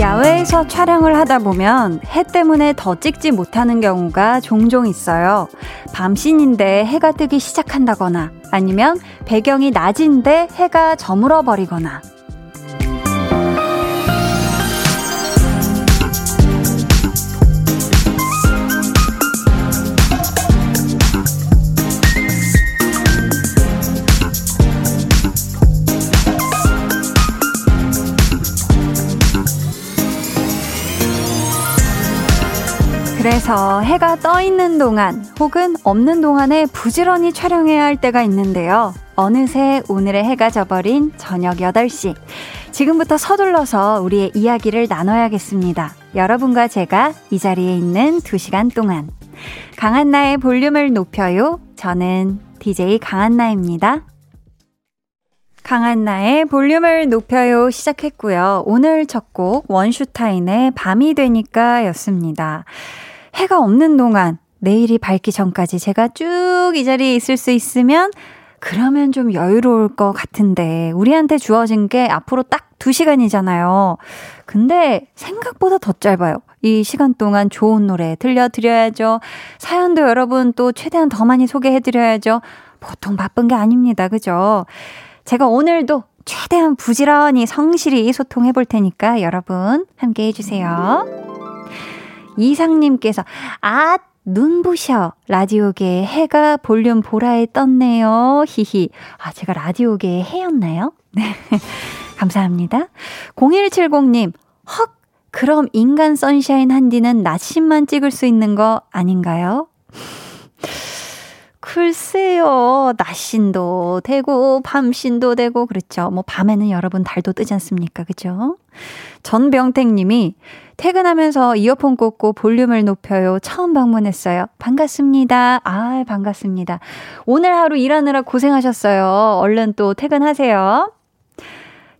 야외에서 촬영을 하다 보면 해 때문에 더 찍지 못하는 경우가 종종 있어요. 밤신인데 해가 뜨기 시작한다거나 아니면 배경이 낮인데 해가 저물어 버리거나 그래서 해가 떠 있는 동안 혹은 없는 동안에 부지런히 촬영해야 할 때가 있는데요. 어느새 오늘의 해가 져버린 저녁 8시. 지금부터 서둘러서 우리의 이야기를 나눠야겠습니다. 여러분과 제가 이 자리에 있는 2시간 동안. 강한나의 볼륨을 높여요. 저는 DJ 강한나입니다. 강한나의 볼륨을 높여요 시작했고요. 오늘 첫 곡 원슈타인의 밤이 되니까 였습니다. 해가 없는 동안 내일이 밝기 전까지 제가 쭉 이 자리에 있을 수 있으면 그러면 좀 여유로울 것 같은데 우리한테 주어진 게 앞으로 딱 2시간이잖아요. 근데 생각보다 더 짧아요. 이 시간 동안 좋은 노래 들려드려야죠. 사연도 여러분 또 최대한 더 많이 소개해드려야죠. 보통 바쁜 게 아닙니다. 그죠? 제가 오늘도 최대한 부지런히 성실히 소통해 볼 테니까 여러분 함께 해주세요. 이상님께서, 아, 눈부셔. 라디오계의 해가 볼륨 보라에 떴네요. 히히. 아, 제가 라디오계의 해였나요? 네. 감사합니다. 0170님, 헉! 그럼 인간 선샤인 한디는 낮신만 찍을 수 있는 거 아닌가요? 글쎄요, 낮신도 되고, 밤신도 되고, 그렇죠. 뭐, 밤에는 여러분 달도 뜨지 않습니까? 그죠? 전병택 님이 퇴근하면서 이어폰 꽂고 볼륨을 높여요. 처음 방문했어요. 반갑습니다. 아, 반갑습니다. 오늘 하루 일하느라 고생하셨어요. 얼른 또 퇴근하세요.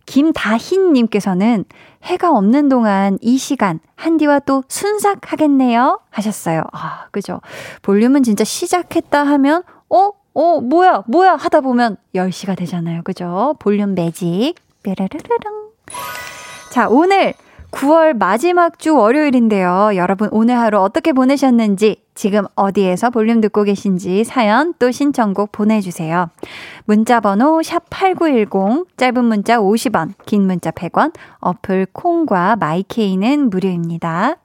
김다힌님께서는 해가 없는 동안 이 시간 한디와 또 순삭 하겠네요 하셨어요. 아, 그죠. 볼륨은 진짜 시작했다 하면 어? 어, 뭐야? 뭐야? 하다 보면 10시가 되잖아요. 그죠? 볼륨 매직. 뾰라르르릉. 자, 오늘 9월 마지막 주 월요일인데요. 여러분 오늘 하루 어떻게 보내셨는지, 지금 어디에서 볼륨 듣고 계신지 사연 또 신청곡 보내주세요. 문자 번호 샵8910, 짧은 문자 50원, 긴 문자 100원, 어플 콩과 마이 K는 무료입니다.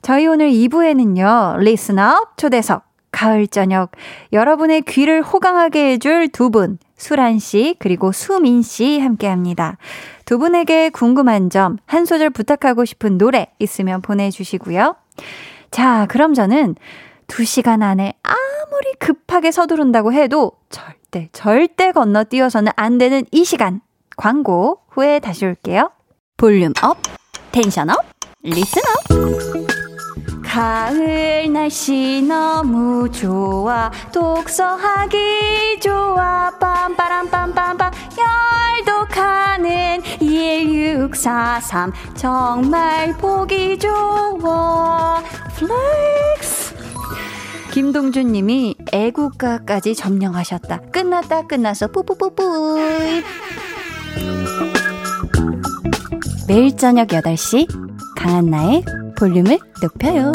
저희 오늘 2부에는요, listener 초대석, 가을 저녁, 여러분의 귀를 호강하게 해줄 두 분, 수란 씨, 그리고 수민 씨 함께 합니다. 두 분에게 궁금한 점, 한 소절 부탁하고 싶은 노래 있으면 보내주시고요. 자, 그럼 저는 두 시간 안에 아무리 급하게 서두른다고 해도 절대, 절대 건너뛰어서는 안 되는 이 시간. 광고 후에 다시 올게요. 볼륨 up, tension up, listen up. 가을 날씨 너무 좋아. 독서하기 좋아. 빰빠람빰빰빰. 열독하는 1643 정말 보기 좋아. flex. 김동준 님이 애국가까지 점령하셨다. 끝났다 끝났어. 뿌뿌뿌뿌. 매일 저녁 8시 강한나의 볼륨을 높여요.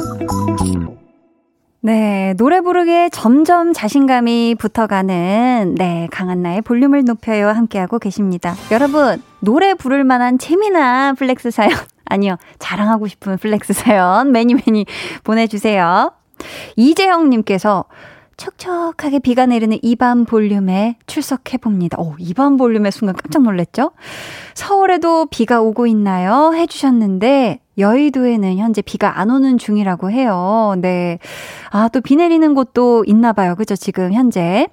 네, 노래 부르기에 점점 자신감이 붙어가는, 네, 강한나의 볼륨을 높여요. 함께하고 계십니다. 여러분, 노래 부를 만한 재미난 flex 사연, 아니요, 자랑하고 싶은 flex 사연, many many 보내주세요. 이재영님께서 척척하게 비가 내리는 이밤 볼륨에 출석해봅니다. 오, 이밤 볼륨에 순간 깜짝 놀랐죠? 서울에도 비가 오고 있나요? 해주셨는데, 여의도에는 현재 비가 안 오는 중이라고 해요. 네. 아, 또 비 내리는 곳도 있나 봐요. 그죠? 지금 현재.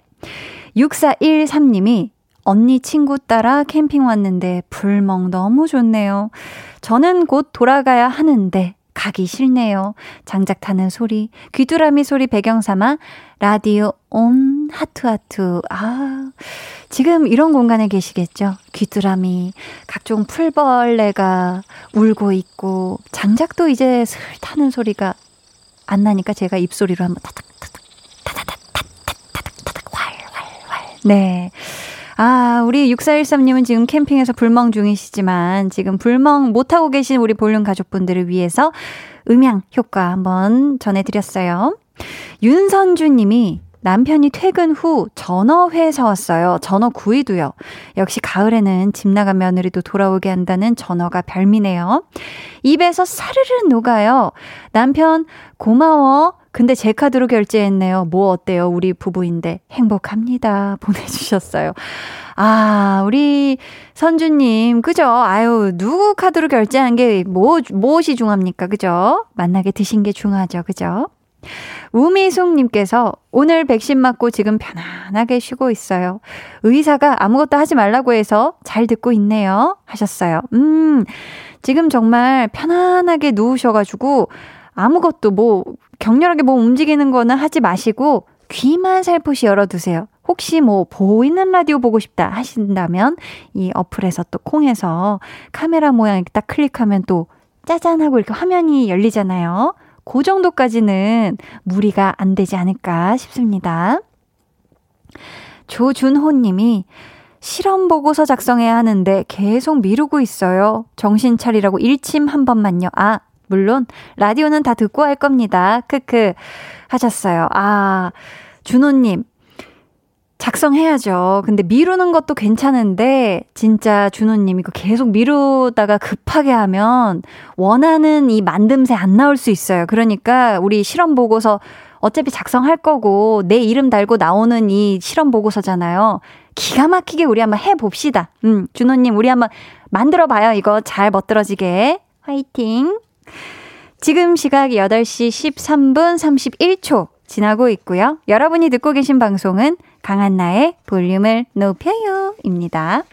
6413님이 언니 친구 따라 캠핑 왔는데 불멍 너무 좋네요. 저는 곧 돌아가야 하는데 가기 싫네요. 장작 타는 소리, 귀뚜라미 소리 배경 삼아 라디오 on 하트 하트. 아, 지금 이런 공간에 계시겠죠? 귀뚜라미, 각종 풀벌레가 울고 있고, 장작도 이제 슬 타는 소리가 안 나니까 제가 입소리로 한번 타닥, 타닥, 타닥, 타닥, 타닥, 타닥, 활, 활, 활. 네. 아, 우리 6413님은 지금 캠핑에서 불멍 중이시지만 지금 불멍 못하고 계신 우리 볼륨 가족분들을 위해서 음향 효과 한번 전해드렸어요. 윤선주 님이 남편이 퇴근 후 전어회 사왔어요. 전어 구이도요. 역시 가을에는 집 나간 며느리도 돌아오게 한다는 전어가 별미네요. 입에서 사르르 녹아요. 남편 고마워. 근데 제 카드로 결제했네요. 뭐 어때요? 우리 부부인데 행복합니다. 보내주셨어요. 아, 우리 선주님, 그죠? 아유, 누구 카드로 결제한 게 뭐, 무엇이 중합니까? 그죠? 만나게 드신 게 중하죠. 그죠? 우미숙님께서 오늘 백신 맞고 지금 편안하게 쉬고 있어요. 의사가 아무것도 하지 말라고 해서 잘 듣고 있네요. 하셨어요. 음, 지금 정말 편안하게 누우셔가지고 아무것도 뭐 격렬하게 뭐 움직이는 거는 하지 마시고 귀만 살포시 열어두세요. 혹시 뭐 보이는 라디오 보고 싶다 하신다면 이 어플에서 또 콩에서 카메라 모양 이렇게 딱 클릭하면 또 짜잔 하고 이렇게 화면이 열리잖아요. 그 정도까지는 무리가 안 되지 않을까 싶습니다. 조준호 님이 실험 보고서 작성해야 하는데 계속 미루고 있어요. 정신 차리라고 일침 한 번만요. 아, 물론 라디오는 다 듣고 할 겁니다. 크크 하셨어요. 아, 준호님. 작성해야죠. 근데 미루는 것도 괜찮은데, 진짜 준호님 이거 계속 미루다가 급하게 하면 원하는 이 만듦새 안 나올 수 있어요. 그러니까 우리 실험 보고서 어차피 작성할 거고, 내 이름 달고 나오는 이 실험 보고서잖아요. 기가 막히게 우리 한번 해 봅시다. 음, 준호님, 우리 한번 만들어 봐요. 이거 잘 멋들어지게. 화이팅! 지금 시각 8시 13분 31초 지나고 있고요. 여러분이 듣고 계신 방송은 강한나의 볼륨을 높여요 입니다.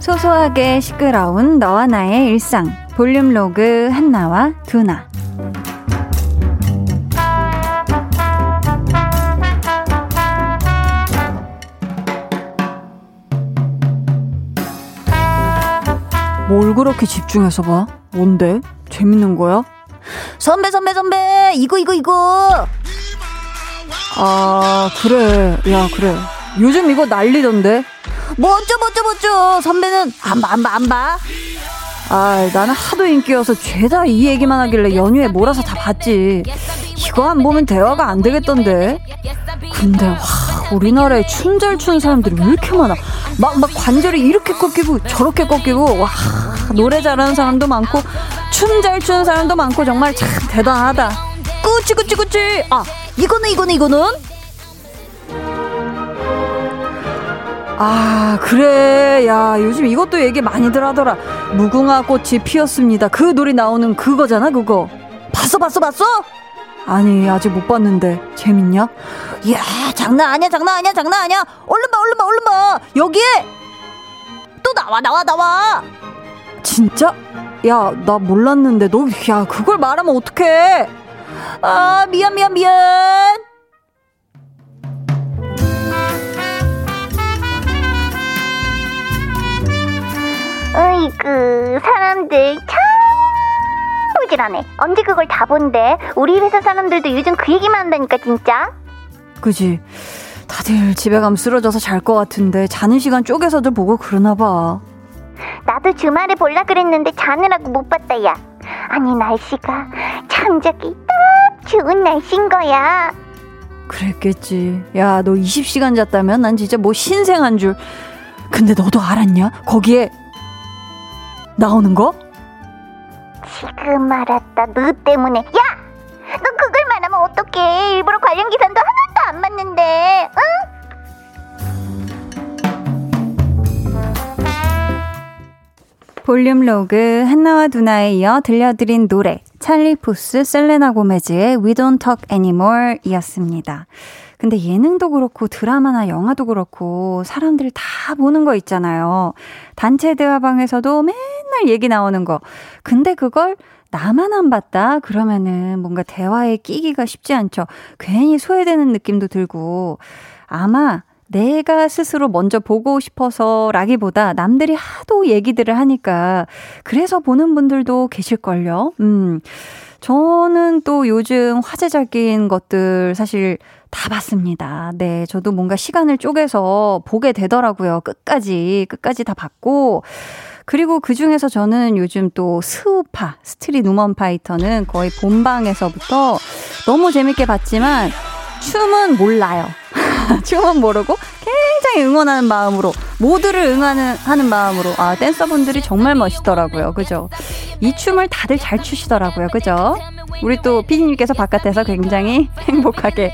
소소하게 시끄러운 너와 나의 일상 볼륨 로그 한나와 두나 뭘 그렇게 집중해서 봐? 뭔데? 재밌는 거야? 선배 선배 선배! 이거 이거 이거! 아 그래. 야 그래. 요즘 이거 난리던데? 뭐죠 뭐죠 뭐죠 선배는 안 봐 안 봐 안 봐. 아 나는 하도 인기여서 죄다 이 얘기만 하길래 연휴에 몰아서 다 봤지. 이거 안 보면 대화가 안 되겠던데? 근데 와 우리나라에 춤잘 추는 사람들이 왜 이렇게 많아? 막, 막 관절이 이렇게 꺾이고 저렇게 꺾이고 와 노래 잘하는 사람도 많고 춤 잘 추는 사람도 많고 정말 참 대단하다. 꾸찌 꾸찌 꾸찌. 아 이거는 이거는 이거는? 아 그래. 야 요즘 이것도 얘기 많이들 하더라. 무궁화 꽃이 피었습니다. 그 노래 나오는 그거잖아 그거. 봤어 봤어 봤어 아니 아직 못 봤는데. 재밌냐? 이야 장난 아니야 장난 아니야 장난 아니야. 얼른 봐 얼른 봐 얼른 봐. 여기에 또 나와 나와 나와. 진짜? 야 나 몰랐는데 너 야 그걸 말하면 어떡해? 아 미안 미안 미안. 으이그 사람들 참 부질하네. 언제 그걸 다 본대? 우리 회사 사람들도 요즘 그 얘기만 한다니까 진짜. 그지. 다들 집에 가면 쓰러져서 잘 것 같은데 자는 시간 쪼개서들 보고 그러나 봐. 나도 주말에 볼라 그랬는데 자느라고 못 봤다 야. 아니 날씨가 잠자기 딱 좋은 날씨인 거야. 그랬겠지. 야, 너 20시간 잤다면 난 진짜 뭐 신생한 줄. 근데 너도 알았냐? 거기에 나오는 거? 지금 알았다. 너 때문에. 야! 너 그걸 말하면 어떡해. 일부러 관련 기사도 하나도 안 봤는데. 응? 볼륨 로그 한나와 두나에 이어 들려드린 노래 찰리 푸스 셀레나 고메즈의 We Don't Talk Anymore 이었습니다. 근데 예능도 그렇고 드라마나 영화도 그렇고 사람들 다 보는 거 있잖아요. 단체 대화방에서도 맨날 얘기 나오는 거. 근데 그걸 나만 안 봤다? 그러면은 뭔가 대화에 끼기가 쉽지 않죠. 괜히 소외되는 느낌도 들고. 아마 내가 스스로 먼저 보고 싶어서 라기보다 남들이 하도 얘기들을 하니까 그래서 보는 분들도 계실걸요. 음. 저는 또 요즘 화제적인 것들 사실 다 봤습니다. 네. 저도 뭔가 시간을 쪼개서 보게 되더라고요. 끝까지, 끝까지 다 봤고. 그리고 그 중에서 저는 요즘 또 스우파, 스트릿 우먼 파이터는 거의 본방에서부터 너무 재밌게 봤지만 춤은 몰라요. 춤은 모르고 굉장히 응원하는 마음으로 모두를 응하는 하는 마음으로 아 댄서분들이 정말 멋있더라고요. 그죠? 이 춤을 다들 잘 추시더라고요. 그죠? 우리 또 피디님께서 바깥에서 굉장히 행복하게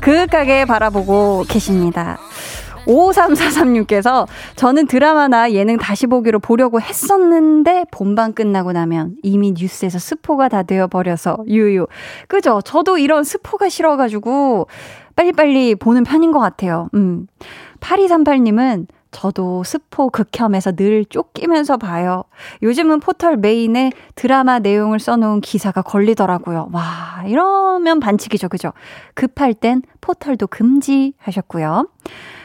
그윽하게 바라보고 계십니다. 5343님께서 저는 드라마나 예능 다시 보기로 보려고 했었는데 본방 끝나고 나면 이미 뉴스에서 스포가 다 되어버려서 유유. 그죠? 저도 이런 스포가 싫어가지고 빨리빨리 보는 편인 것 같아요. 음. 8238님은 저도 스포 극혐에서 늘 쫓기면서 봐요. 요즘은 포털 메인에 드라마 내용을 써놓은 기사가 걸리더라고요. 와, 이러면 반칙이죠. 그죠? 급할 땐 포털도 금지 하셨고요.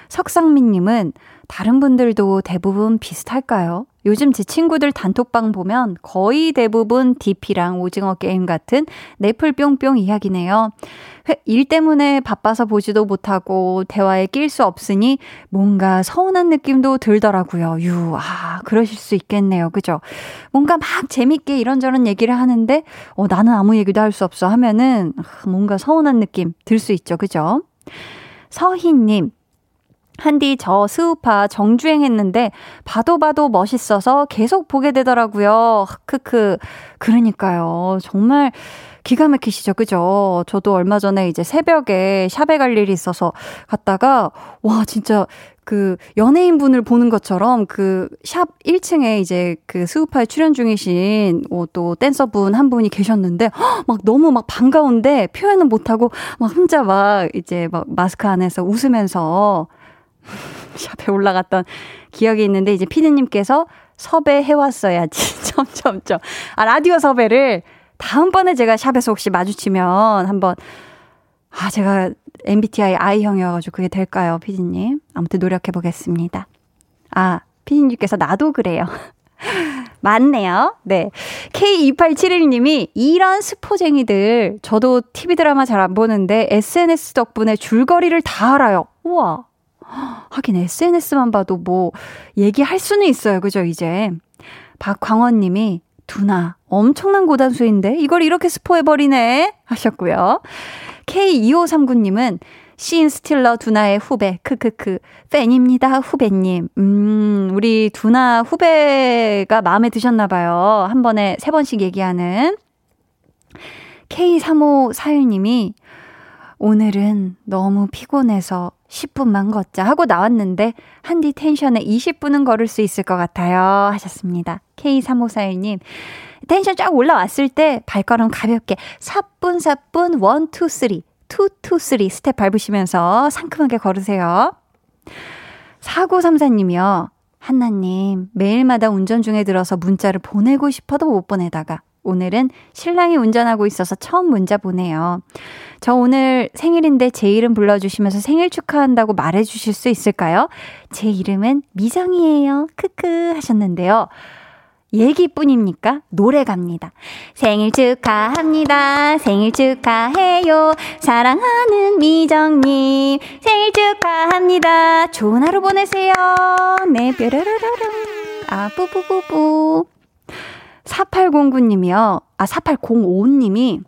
석상민님은 다른 분들도 대부분 비슷할까요? 요즘 제 친구들 단톡방 보면 거의 대부분 DP랑 오징어 게임 같은 넷플 뿅뿅 이야기네요. 일 때문에 바빠서 보지도 못하고 대화에 낄 수 없으니 뭔가 서운한 느낌도 들더라고요. 유, 아, 그러실 수 있겠네요. 그죠? 뭔가 막 재밌게 이런저런 얘기를 하는데, 어, 나는 아무 얘기도 할 수 없어 하면은 뭔가 서운한 느낌 들 수 있죠. 그죠? 서희님, 한디 저 스우파 정주행 했는데 봐도 봐도 멋있어서 계속 보게 되더라고요. 크크. 그러니까요. 정말 기가 막히시죠. 그죠? 저도 얼마 전에 이제 새벽에 샵에 갈 일이 있어서 갔다가 와 진짜 그 연예인분을 보는 것처럼 그 샵 1층에 이제 그 스우파에 출연 중이신 어, 또 댄서분 한 분이 계셨는데 막 너무 막 반가운데 표현은 못하고 막 혼자 막 이제 막 마스크 안에서 웃으면서 샵에 올라갔던 기억이 있는데 이제 피디님께서 섭외해왔어야지. 점점점. 아, 라디오 섭외를 다음번에 제가 샵에서 혹시 마주치면 한번, 아, 제가 MBTI I형이어가지고 그게 될까요, 피디님? 아무튼 노력해보겠습니다. 아, 피디님께서 나도 그래요. 맞네요. 네. K2871님이 이런 스포쟁이들, 저도 TV 드라마 잘 안 보는데 SNS 덕분에 줄거리를 다 알아요. 우와. 하긴 SNS만 봐도 뭐 얘기할 수는 있어요. 그죠, 이제. 박광원 님이 두나 엄청난 고단수인데 이걸 이렇게 스포해 버리네 하셨고요. K2539 님은 시인 스틸러 두나의 후배, 크크크. 팬입니다, 후배님. 음, 우리 두나 후배가 마음에 드셨나봐요. 한 번에 세 번씩 얘기하는. K3541님이 오늘은 너무 피곤해서 10분만 걷자 하고 나왔는데 한디 텐션에 20분은 걸을 수 있을 것 같아요 하셨습니다. K3541님 텐션 쫙 올라왔을 때 발걸음 가볍게 사뿐사뿐 1, 2, 3 2, 2, 3 스텝 밟으시면서 상큼하게 걸으세요. 4934님이요. 한나님, 매일마다 운전 중에 들어서 문자를 보내고 싶어도 못 보내다가 오늘은 신랑이 운전하고 있어서 처음 문자 보내요. 저 오늘 생일인데 제 이름 불러주시면서 생일 축하한다고 말해주실 수 있을까요? 제 이름은 미정이에요. 크크 하셨는데요. 얘기뿐입니까? 노래 갑니다. 생일 축하합니다. 생일 축하해요. 사랑하는 미정님. 생일 축하합니다. 좋은 하루 보내세요. 네, 뾰로로로롱. 아, 뿌뿌뿌뿌. 4809님이요. 아, 4805님이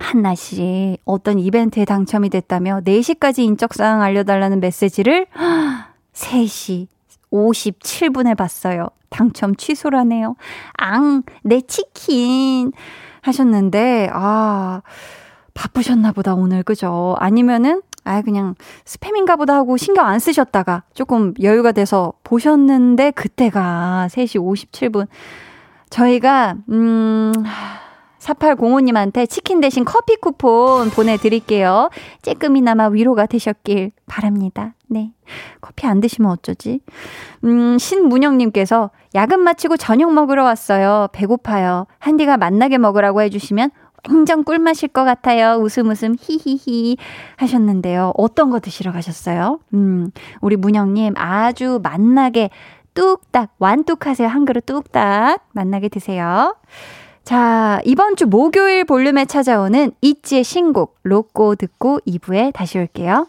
한나 씨, 어떤 이벤트에 당첨이 됐다며 4시까지 인적사항 알려달라는 메시지를 3시 57분에 봤어요. 당첨 취소라네요. 앙, 내 치킨. 하셨는데, 아, 바쁘셨나 보다, 오늘, 그죠? 아니면은, 아, 그냥 스팸인가 보다 하고 신경 안 쓰셨다가 조금 여유가 돼서 보셨는데, 그때가 3시 57분. 저희가, 음, 4805님한테 치킨 대신 커피 쿠폰 보내드릴게요. 쬐끔이나마 위로가 되셨길 바랍니다. 네. 커피 안 드시면 어쩌지? 음, 신문영님께서 야근 마치고 저녁 먹으러 왔어요. 배고파요. 한디가 만나게 먹으라고 해주시면 완전 꿀맛일 것 같아요. 웃음 웃음 히히히 하셨는데요. 어떤 거 드시러 가셨어요? 음, 우리 문영님 아주 맛나게 뚝딱 완뚝하세요. 한 그릇 뚝딱 만나게 드세요. 자, 이번 주 목요일 볼륨에 찾아오는 이지의 신곡 로꼬 듣고 2부에 다시 올게요.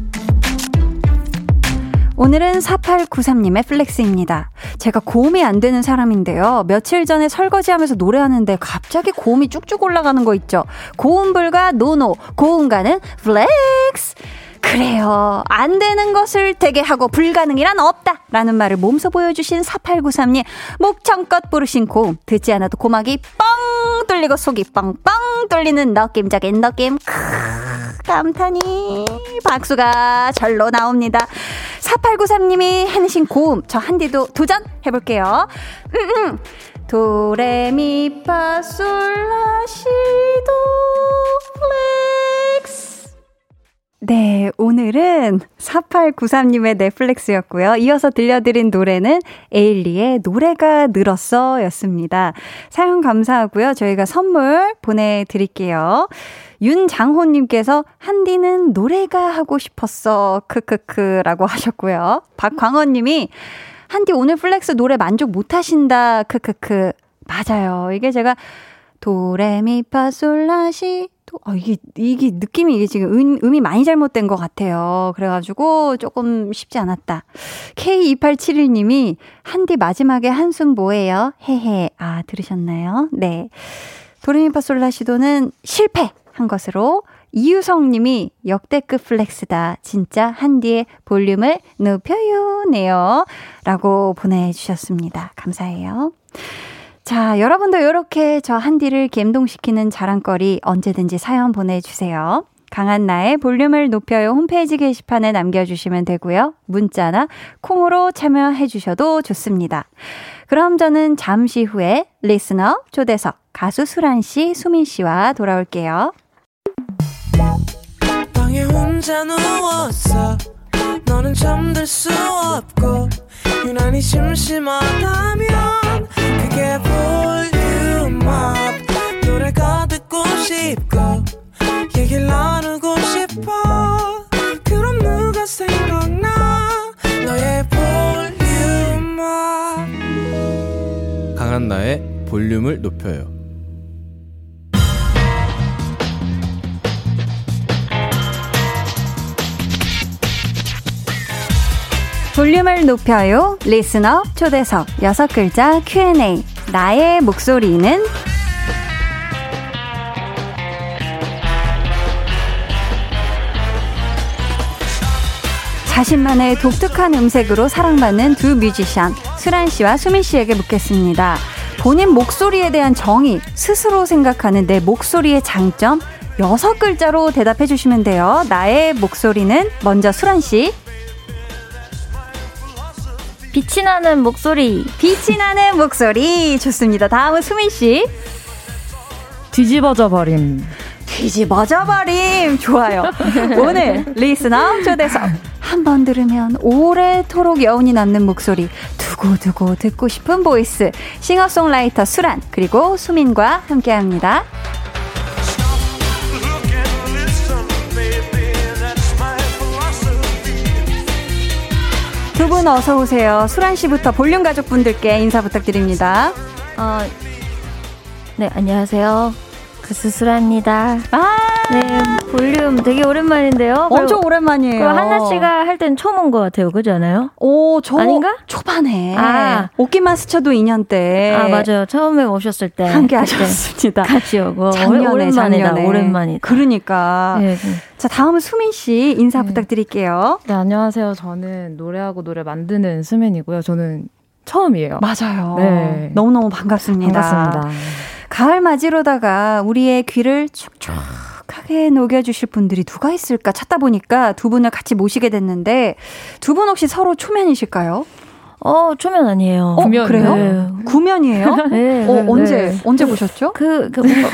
오늘은 4893님의 flex입니다. 제가 고음이 안 되는 사람인데요. 며칠 전에 설거지하면서 노래하는데 갑자기 고음이 쭉쭉 올라가는 거 있죠. 고음 불가 no no, 고음 가능 flex. 그래요. 안 되는 것을 되게 하고 불가능이란 없다. 라는 말을 몸소 보여주신 4893님. 목청껏 부르신 고음. 듣지 않아도 고막이 뻥 뚫리고 속이 뻥뻥 뚫리는 느낌적인 느낌. 크, 감탄이. 박수가 절로 나옵니다. 4893님이 해내신 고음. 저 한디도 도전해볼게요. 음, 음. 도레미파솔라시도 flex. 네, 오늘은 4893님의 flex였고요. 이어서 들려드린 노래는 에일리의 노래가 늘었어 였습니다. 사연 감사하고요. 저희가 선물 보내드릴게요. 윤장호님께서 한디는 노래가 하고 싶었어. 크크크 라고 하셨고요. 박광원님이 한디 오늘 flex 노래 만족 못 하신다. 크크크. 맞아요. 이게 제가 도레미파솔라시 또, 아, 이게, 이게 느낌이 이게 지금 음, 음이 많이 잘못된 것 같아요. 그래가지고 조금 쉽지 않았다. K2871님이 한디 마지막에 한숨 뭐예요? 헤헤. 아, 들으셨나요? 네. 도레미파솔라시도는 실패 한 것으로 이유성 님이 역대급 flex다. 진짜 한디의 볼륨을 높여요. 네요. 라고 보내주셨습니다. 감사해요. 자, 여러분도 이렇게 저 한디를 감동시키는 자랑거리 언제든지 사연 보내주세요. 강한 나의 볼륨을 높여요 홈페이지 게시판에 남겨주시면 되고요. 문자나 콩으로 참여해 주셔도 좋습니다. 그럼 저는 잠시 후에 리스너 초대석 가수 수란 씨, 수민 씨와 돌아올게요. 강한나의 볼륨을 높여요 볼륨을 높여요. 리스너 초대석 여섯 글자 Q&A. 나의 목소리는 자신만의 독특한 음색으로 사랑받는 두 뮤지션 수란 씨와 수민 씨에게 묻겠습니다. 본인 목소리에 대한 정의, 스스로 생각하는 내 목소리의 장점 여섯 글자로 대답해 주시면 돼요. 나의 목소리는 먼저 수란 씨. 빛이 나는 목소리. 빛이 나는 목소리. 좋습니다. 다음은 수민 씨. 뒤집어져 버림. 뒤집어져 버림. 좋아요. 오늘 리스너 초대석. 한 번 들으면 오래도록 여운이 남는 목소리. 두고두고 듣고 싶은 voice. 싱어송라이터 수란. 그리고 수민과 함께 합니다. 두 분 어서 오세요. 수란 씨부터 볼륨 가족분들께 인사 부탁드립니다. 어, 네, 안녕하세요. 가수 수란입니다. 아, 네, 볼륨 되게 오랜만인데요. 엄청 오랜만이에요. 그리고 한나 씨가 할 땐 처음 온 것 같아요. 그렇지 않아요? 오, 저 아닌가? 초반에 아. 옷깃만 스쳐도 인연 때 아, 맞아요. 처음에 오셨을 때. 네. 함께 하셨습니다. 같이 오고. 작년에 오랜만이다, 작년에. 오랜만이다. 그러니까 네, 네. 자 다음은 수민 씨 인사 부탁드릴게요. 네, 안녕하세요. 저는 노래하고 노래 만드는 수민이고요. 저는 처음이에요. 맞아요. 네. 너무너무 반갑습니다. 반갑습니다. 가을 맞이로다가 우리의 귀를 촉촉하게 녹여주실 분들이 누가 있을까 찾다 보니까 두 분을 같이 모시게 됐는데 두 분 혹시 서로 초면이실까요? 어, 초면 아니에요. 어, 구면. 그래요? 네. 구면이에요? 네, 어, 네, 언제 네. 언제 보셨죠? 그, 그, 뭔가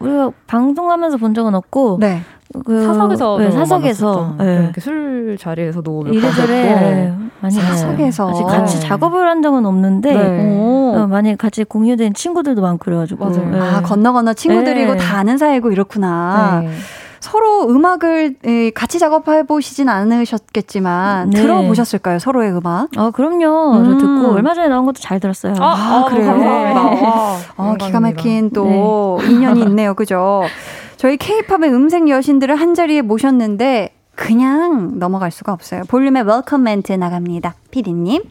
우리가 방송하면서 본 적은 없고. 네. 그, 사석에서 네, 사석에서. 네. 이렇게 술 자리에서도 몇 이래저래. 네, 많이 사석에서. 아직 같이 네. 작업을 한 적은 없는데 네. 오. 어, 많이 같이 공유된 친구들도 많고 그래가지고. 네. 아 건너 건너 친구들이고 네. 다 아는 사이고 이렇구나. 네. 서로 음악을 에, 같이 작업해 보시진 않으셨겠지만 네. 들어보셨을까요? 서로의 음악? 어 그럼요. 저 음. 듣고 얼마 전에 나온 것도 잘 들었어요. 아, 그래요? 감사합니다. 와, 어, 기가 막힌 또 네. 인연이 있네요. 그죠? 저희 케이팝의 음색 여신들을 한 자리에 모셨는데 그냥 넘어갈 수가 없어요. 볼륨의 welcome 멘트 나갑니다. 피디님.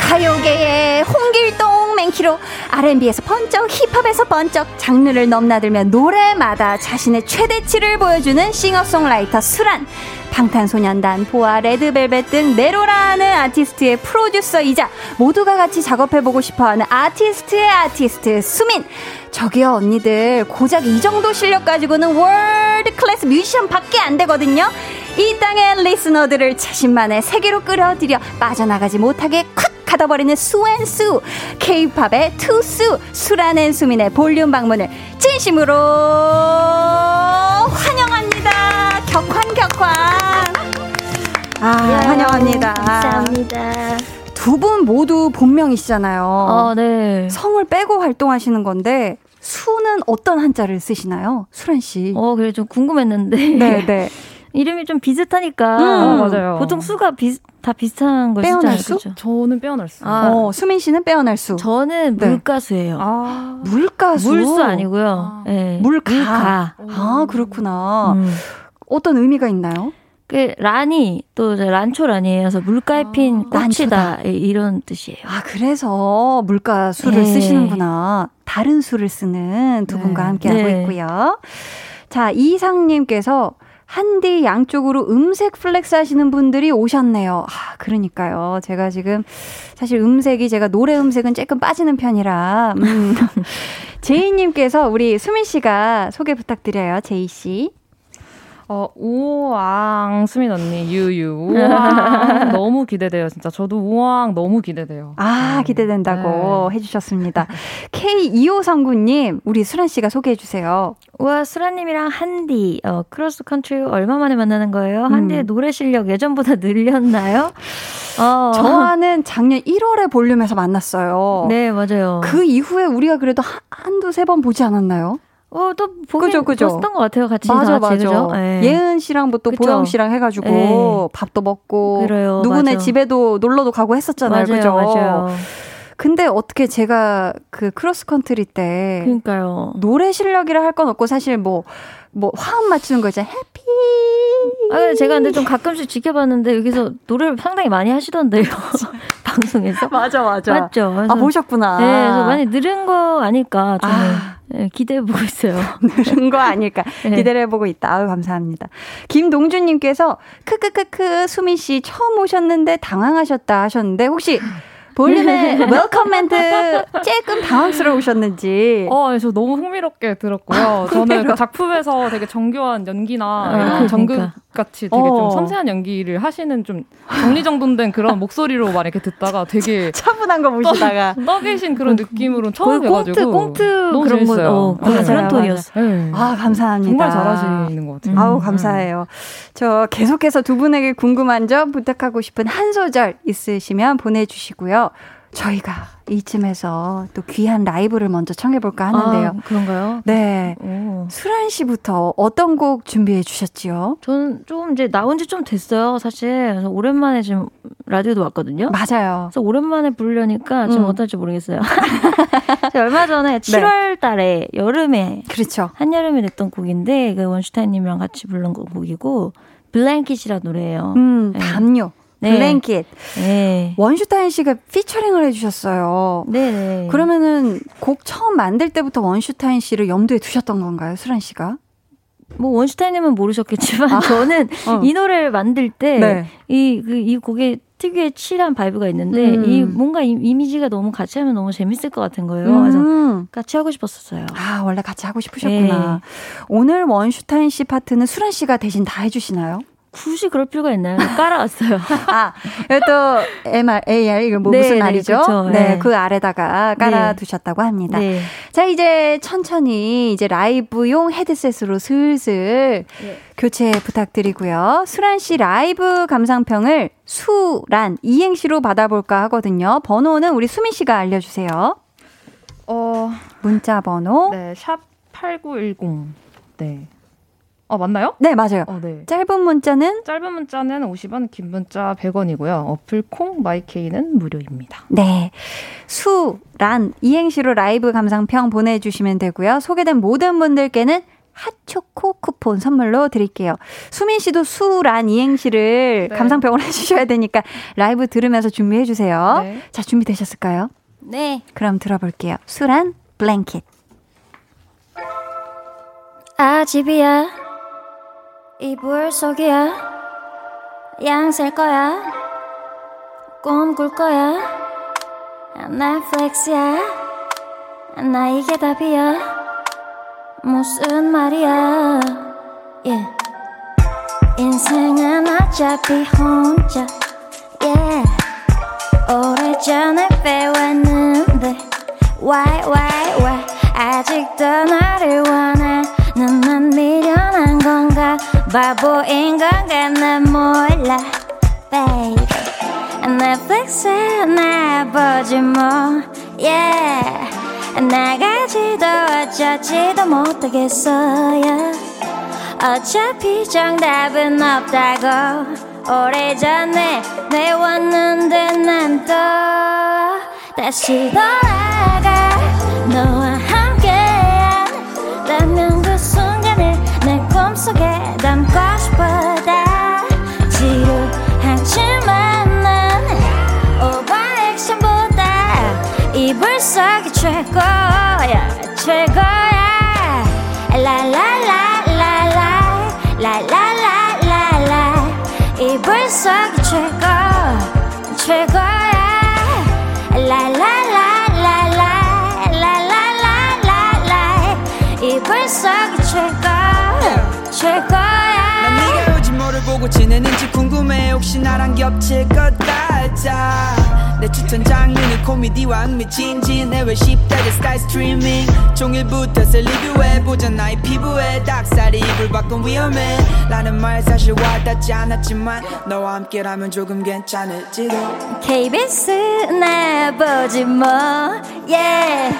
가요계의 홍길동 맹키로 R&B에서 번쩍 힙합에서 번쩍 장르를 넘나들며 노래마다 자신의 최대치를 보여주는 싱어송라이터 수란 방탄소년단 보아 레드벨벳 등 내로라하는 아티스트의 프로듀서이자 모두가 같이 작업해보고 싶어하는 아티스트의 아티스트 수민. 저기요 언니들. 고작 이 정도 실력 가지고는 world class 뮤지션 밖에 안 되거든요. 이 땅의 listener들을 자신만의 세계로 끌어들여 빠져나가지 못하게 콱 가둬버리는 수앤수. 케이팝의 two 수 수란 수민의 볼륨 방문을 진심으로 아 환영합니다 감사합니다. 두 분 모두 본명이시잖아요 어, 네. 성을 빼고 활동하시는 건데 수는 어떤 한자를 쓰시나요 수란 씨 어, 그래 좀 궁금했는데 네, 네. 이름이 좀 비슷하니까 음, 맞아요. 보통 수가 비, 다 비슷한 걸 빼어날. 수? 그죠? 저는 빼어날 수. 아. 어, 수민 씨는 빼어날 수. 저는 네. 물가수예요. 아. 물가수. 물수 아니고요. 아. 네. 물가. 물가. 아, 그렇구나. 음. 어떤 의미가 있나요? 그 란이 또 이제 란초 란이에서 물가에 핀 아, 꽃이다 란초다. 이- 이런 뜻이에요. 아, 그래서 물가 수를 네. 쓰시는구나. 다른 수를 쓰는 두 네. 분과 함께 하고 네. 있고요. 자, 이상님께서 한디 양쪽으로 음색 flex 하시는 분들이 오셨네요. 아, 그러니까요. 제가 지금 사실 음색이 제가 노래 음색은 조금 빠지는 편이라. 음. 제이님께서 우리 수민 씨가 소개 부탁드려요. 제이 씨. 어, 우왕 수민 언니 유유 우왕 너무 기대돼요 진짜 저도 우왕 너무 기대돼요. 아, 음, 기대된다고 네. 해주셨습니다. K2539님, 우리 수란 씨가 소개해 주세요. 우와 수란님이랑 한디 어, 크로스 컨트리 얼마 만에 만나는 거예요? 한디의 음. 노래 실력 예전보다 늘었나요? 어. 저와는 작년 1월에 볼륨에서 만났어요. 네 맞아요. 그 이후에 우리가 그래도 한, 한두 세 번 보지 않았나요? 어, 또 보긴 그죠, 그죠. 봤던 것 같아요. 같이 맞아, 다 같이, 맞아. 네. 예은 씨랑 뭐 또. 보영 씨랑 해가지고 네. 밥도 먹고 그래요, 누구네 맞아. 집에도 놀러도 가고 했었잖아요. 맞아요, 그죠? 맞아요. 근데 어떻게 제가 그 크로스컨트리 때 그러니까요. 노래 실력이라 할 건 없고 사실 뭐, 뭐 화음 맞추는 거 있잖아요. happy. 아, 근데 제가 근데 좀 가끔씩 지켜봤는데 여기서 노래를 상당히 많이 하시던데요. 방송에서. 맞아, 맞아. 맞죠? 그래서, 아, 보셨구나. 네, 그래서 많이 늘은 거 아닐까 저는 아. 네, 기대해보고 있어요. 그런 거 아닐까 네. 기대를 해보고 있다. 아유 감사합니다. 김동준님께서 크크크크 수민 씨 처음 오셨는데 당황하셨다 하셨는데 혹시 볼륨의 welcome 멘트 조금 당황스러우셨는지. 어, 네, 저 너무 흥미롭게 들었고요. 저는 그 작품에서 되게 정교한 연기나 아, 그러니까. 같이 되게 어. 좀 섬세한 연기를 하시는 좀 정리정돈된 그런 목소리로 막 이렇게 듣다가 되게 차분한 거 보시다가 떠 계신 그런 느낌으로 처음 거의 꽁트, 너무 그런 거, 재밌어요. 어, 네. 그런 맞아요, 톤이었어. 네. 아 감사합니다. 정말 잘하시는 것 같아요. 아우 음. 감사해요. 저 계속해서 두 분에게 궁금한 점 부탁하고 싶은 한 소절 있으시면 보내주시고요. 저희가 이쯤에서 또 귀한 라이브를 먼저 청해볼까 하는데요. 아, 그런가요? 네. 오. 수란 씨부터 어떤 곡 준비해 주셨지요? 저는 좀 이제 나온 지 좀 됐어요, 사실. 그래서 오랜만에 지금 라디오도 왔거든요. 맞아요. 그래서 오랜만에 부르려니까 좀 음. 어떨지 모르겠어요. 제가 얼마 전에 7월 달에 여름에 그렇죠. 한여름에 냈던 곡인데 그 원슈타인님이랑 같이 부른 곡이고 Blanket이라는 노래예요. 음, 네. 담요. 네. Blanket. 네. 원슈타인 씨가 피처링을 해주셨어요. 네. 그러면은 곡 처음 만들 때부터 원슈타인 씨를 염두에 두셨던 건가요, 수란 씨가? 뭐 원슈타인님은 모르셨겠지만 아. 저는 어. 이 노래를 만들 때 네. 이그이 곡에 특유의 chill한 vibe가 있는데 음. 이 뭔가 이, 이미지가 너무 같이 하면 너무 재밌을 것 같은 거예요. 그래서 음. 같이 하고 싶었었어요. 아, 원래 같이 하고 싶으셨구나. 네. 오늘 원슈타인 씨 파트는 수란 씨가 대신 다 해주시나요? 굳이 그럴 필요가 있나요? 깔아왔어요. 아, 이거 또 MR, AR, 이거 뭐 네, 무슨 네, 말이죠? 그쵸, 네, 네. 그 아래다가 깔아두셨다고 합니다. 네. 자, 이제 천천히 이제 라이브용 헤드셋으로 슬슬 네. 교체 부탁드리고요. 수란 씨 라이브 감상평을 수란 이행시로 받아볼까 하거든요. 번호는 우리 수민 씨가 알려주세요. 어, 문자 번호. 네, 샵 8910. 네. 어, 맞나요? 네, 맞아요. 어, 네. 짧은 문자는 짧은 문자는 50원, 긴 문자 100원이고요. 어플 콩 마이케이는 무료입니다. 네. 수 란 이행시로 라이브 감상평 보내주시면 되고요. 소개된 모든 분들께는 핫초코 쿠폰 선물로 드릴게요. 수민 씨도 수란 이행시를 네. 감상평을 해주셔야 되니까 라이브 들으면서 준비해 주세요. 네. 자, 준비되셨을까요? 네. 그럼 들어볼게요. 수란 블랭킷. 아 집이야 이불 속이야? 양셀 거야? 꿈 꿀 거야? 넷플릭스야? 나 이게 답이야? 무슨 말이야? yeah. 인생은 어차피 혼자 yeah. 오래전에 배웠는데 Why why why? 아직도 너를 원 바보인 건가 난 몰라 baby. 넷플릭스에 나보지 뭐 yeah. 나가지도 어쩌지도 못하겠어요. 어차피 정답은 없다고. 오래전에 배웠는데 난 또 다시 돌아가. 너와 함께한 라면 이 지내는지 궁금해. 혹시 나랑 겹칠 것 같아? 내 추천 장르는 코미디와 흥미 진진 해외 10대의 스타일 스트리밍? 종일부터 리뷰해보자 나의 피부에 닭살이 이불 밖은 위험해. 라는 말 사실 와닿지 않았지만 너와 함께라면 조금 괜찮을지도. KBS 나보지 뭐. Yeah.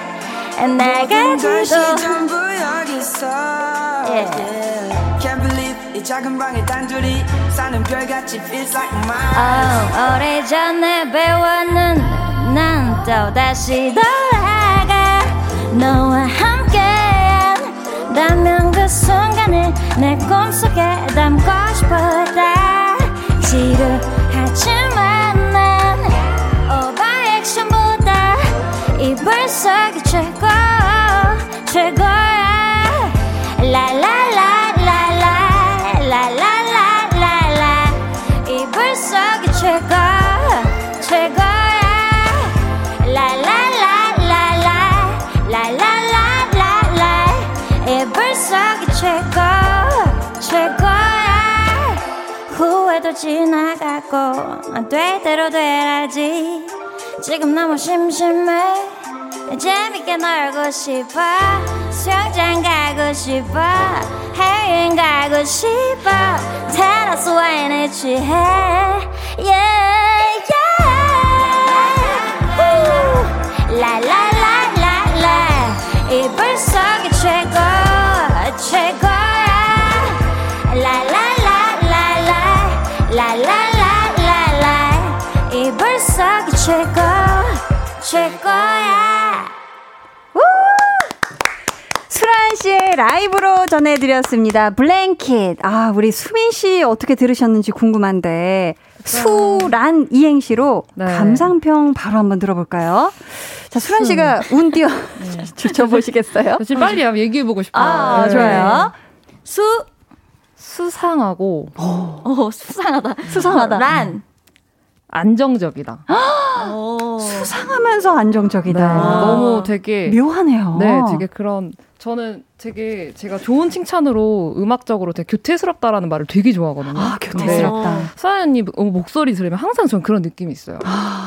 것이 나가지도. 전부 여기 있어. Yeah. 작은 방에 단둘이 사는 별같이 feels like mine. 어, 오래전에 배웠는 난 또 다시 돌아가. 너와 함께한 라면 그 순간을 내 꿈속에 담고 싶었다. 지루하지만 난 오버 액션보다 이불 속이 최고 지나가고 될 대로 돼야지. 지금 너무 심심해. 재밌게 놀고 싶어. 수영장 가고 싶어. 해외여행 가고 싶어. 테라스 와인에 취해. Yeah, yeah. 라이브로 전해드렸습니다. 블랭킷. 아, 우리 수민 씨 어떻게 들으셨는지 궁금한데. 수란 이행시로 네. 감상평 바로 한번 들어볼까요? 자, 수란 씨가 운 띄워 주셔보시겠어요? 지금 빨리 얘기해보고 싶어요. 아, 네. 좋아요. 수 수상하고 어, 수상하다 수상하다. 란 안정적이다. 수상하면서 안정적이다. 네, 너무 되게 묘하네요. 네, 되게 그런 저는 되게 제가 좋은 칭찬으로 음악적으로 되게 교태스럽다라는 말을 되게 좋아하거든요. 아, 교태스럽다. 서연이 목소리 들으면 항상 전 그런 느낌이 있어요.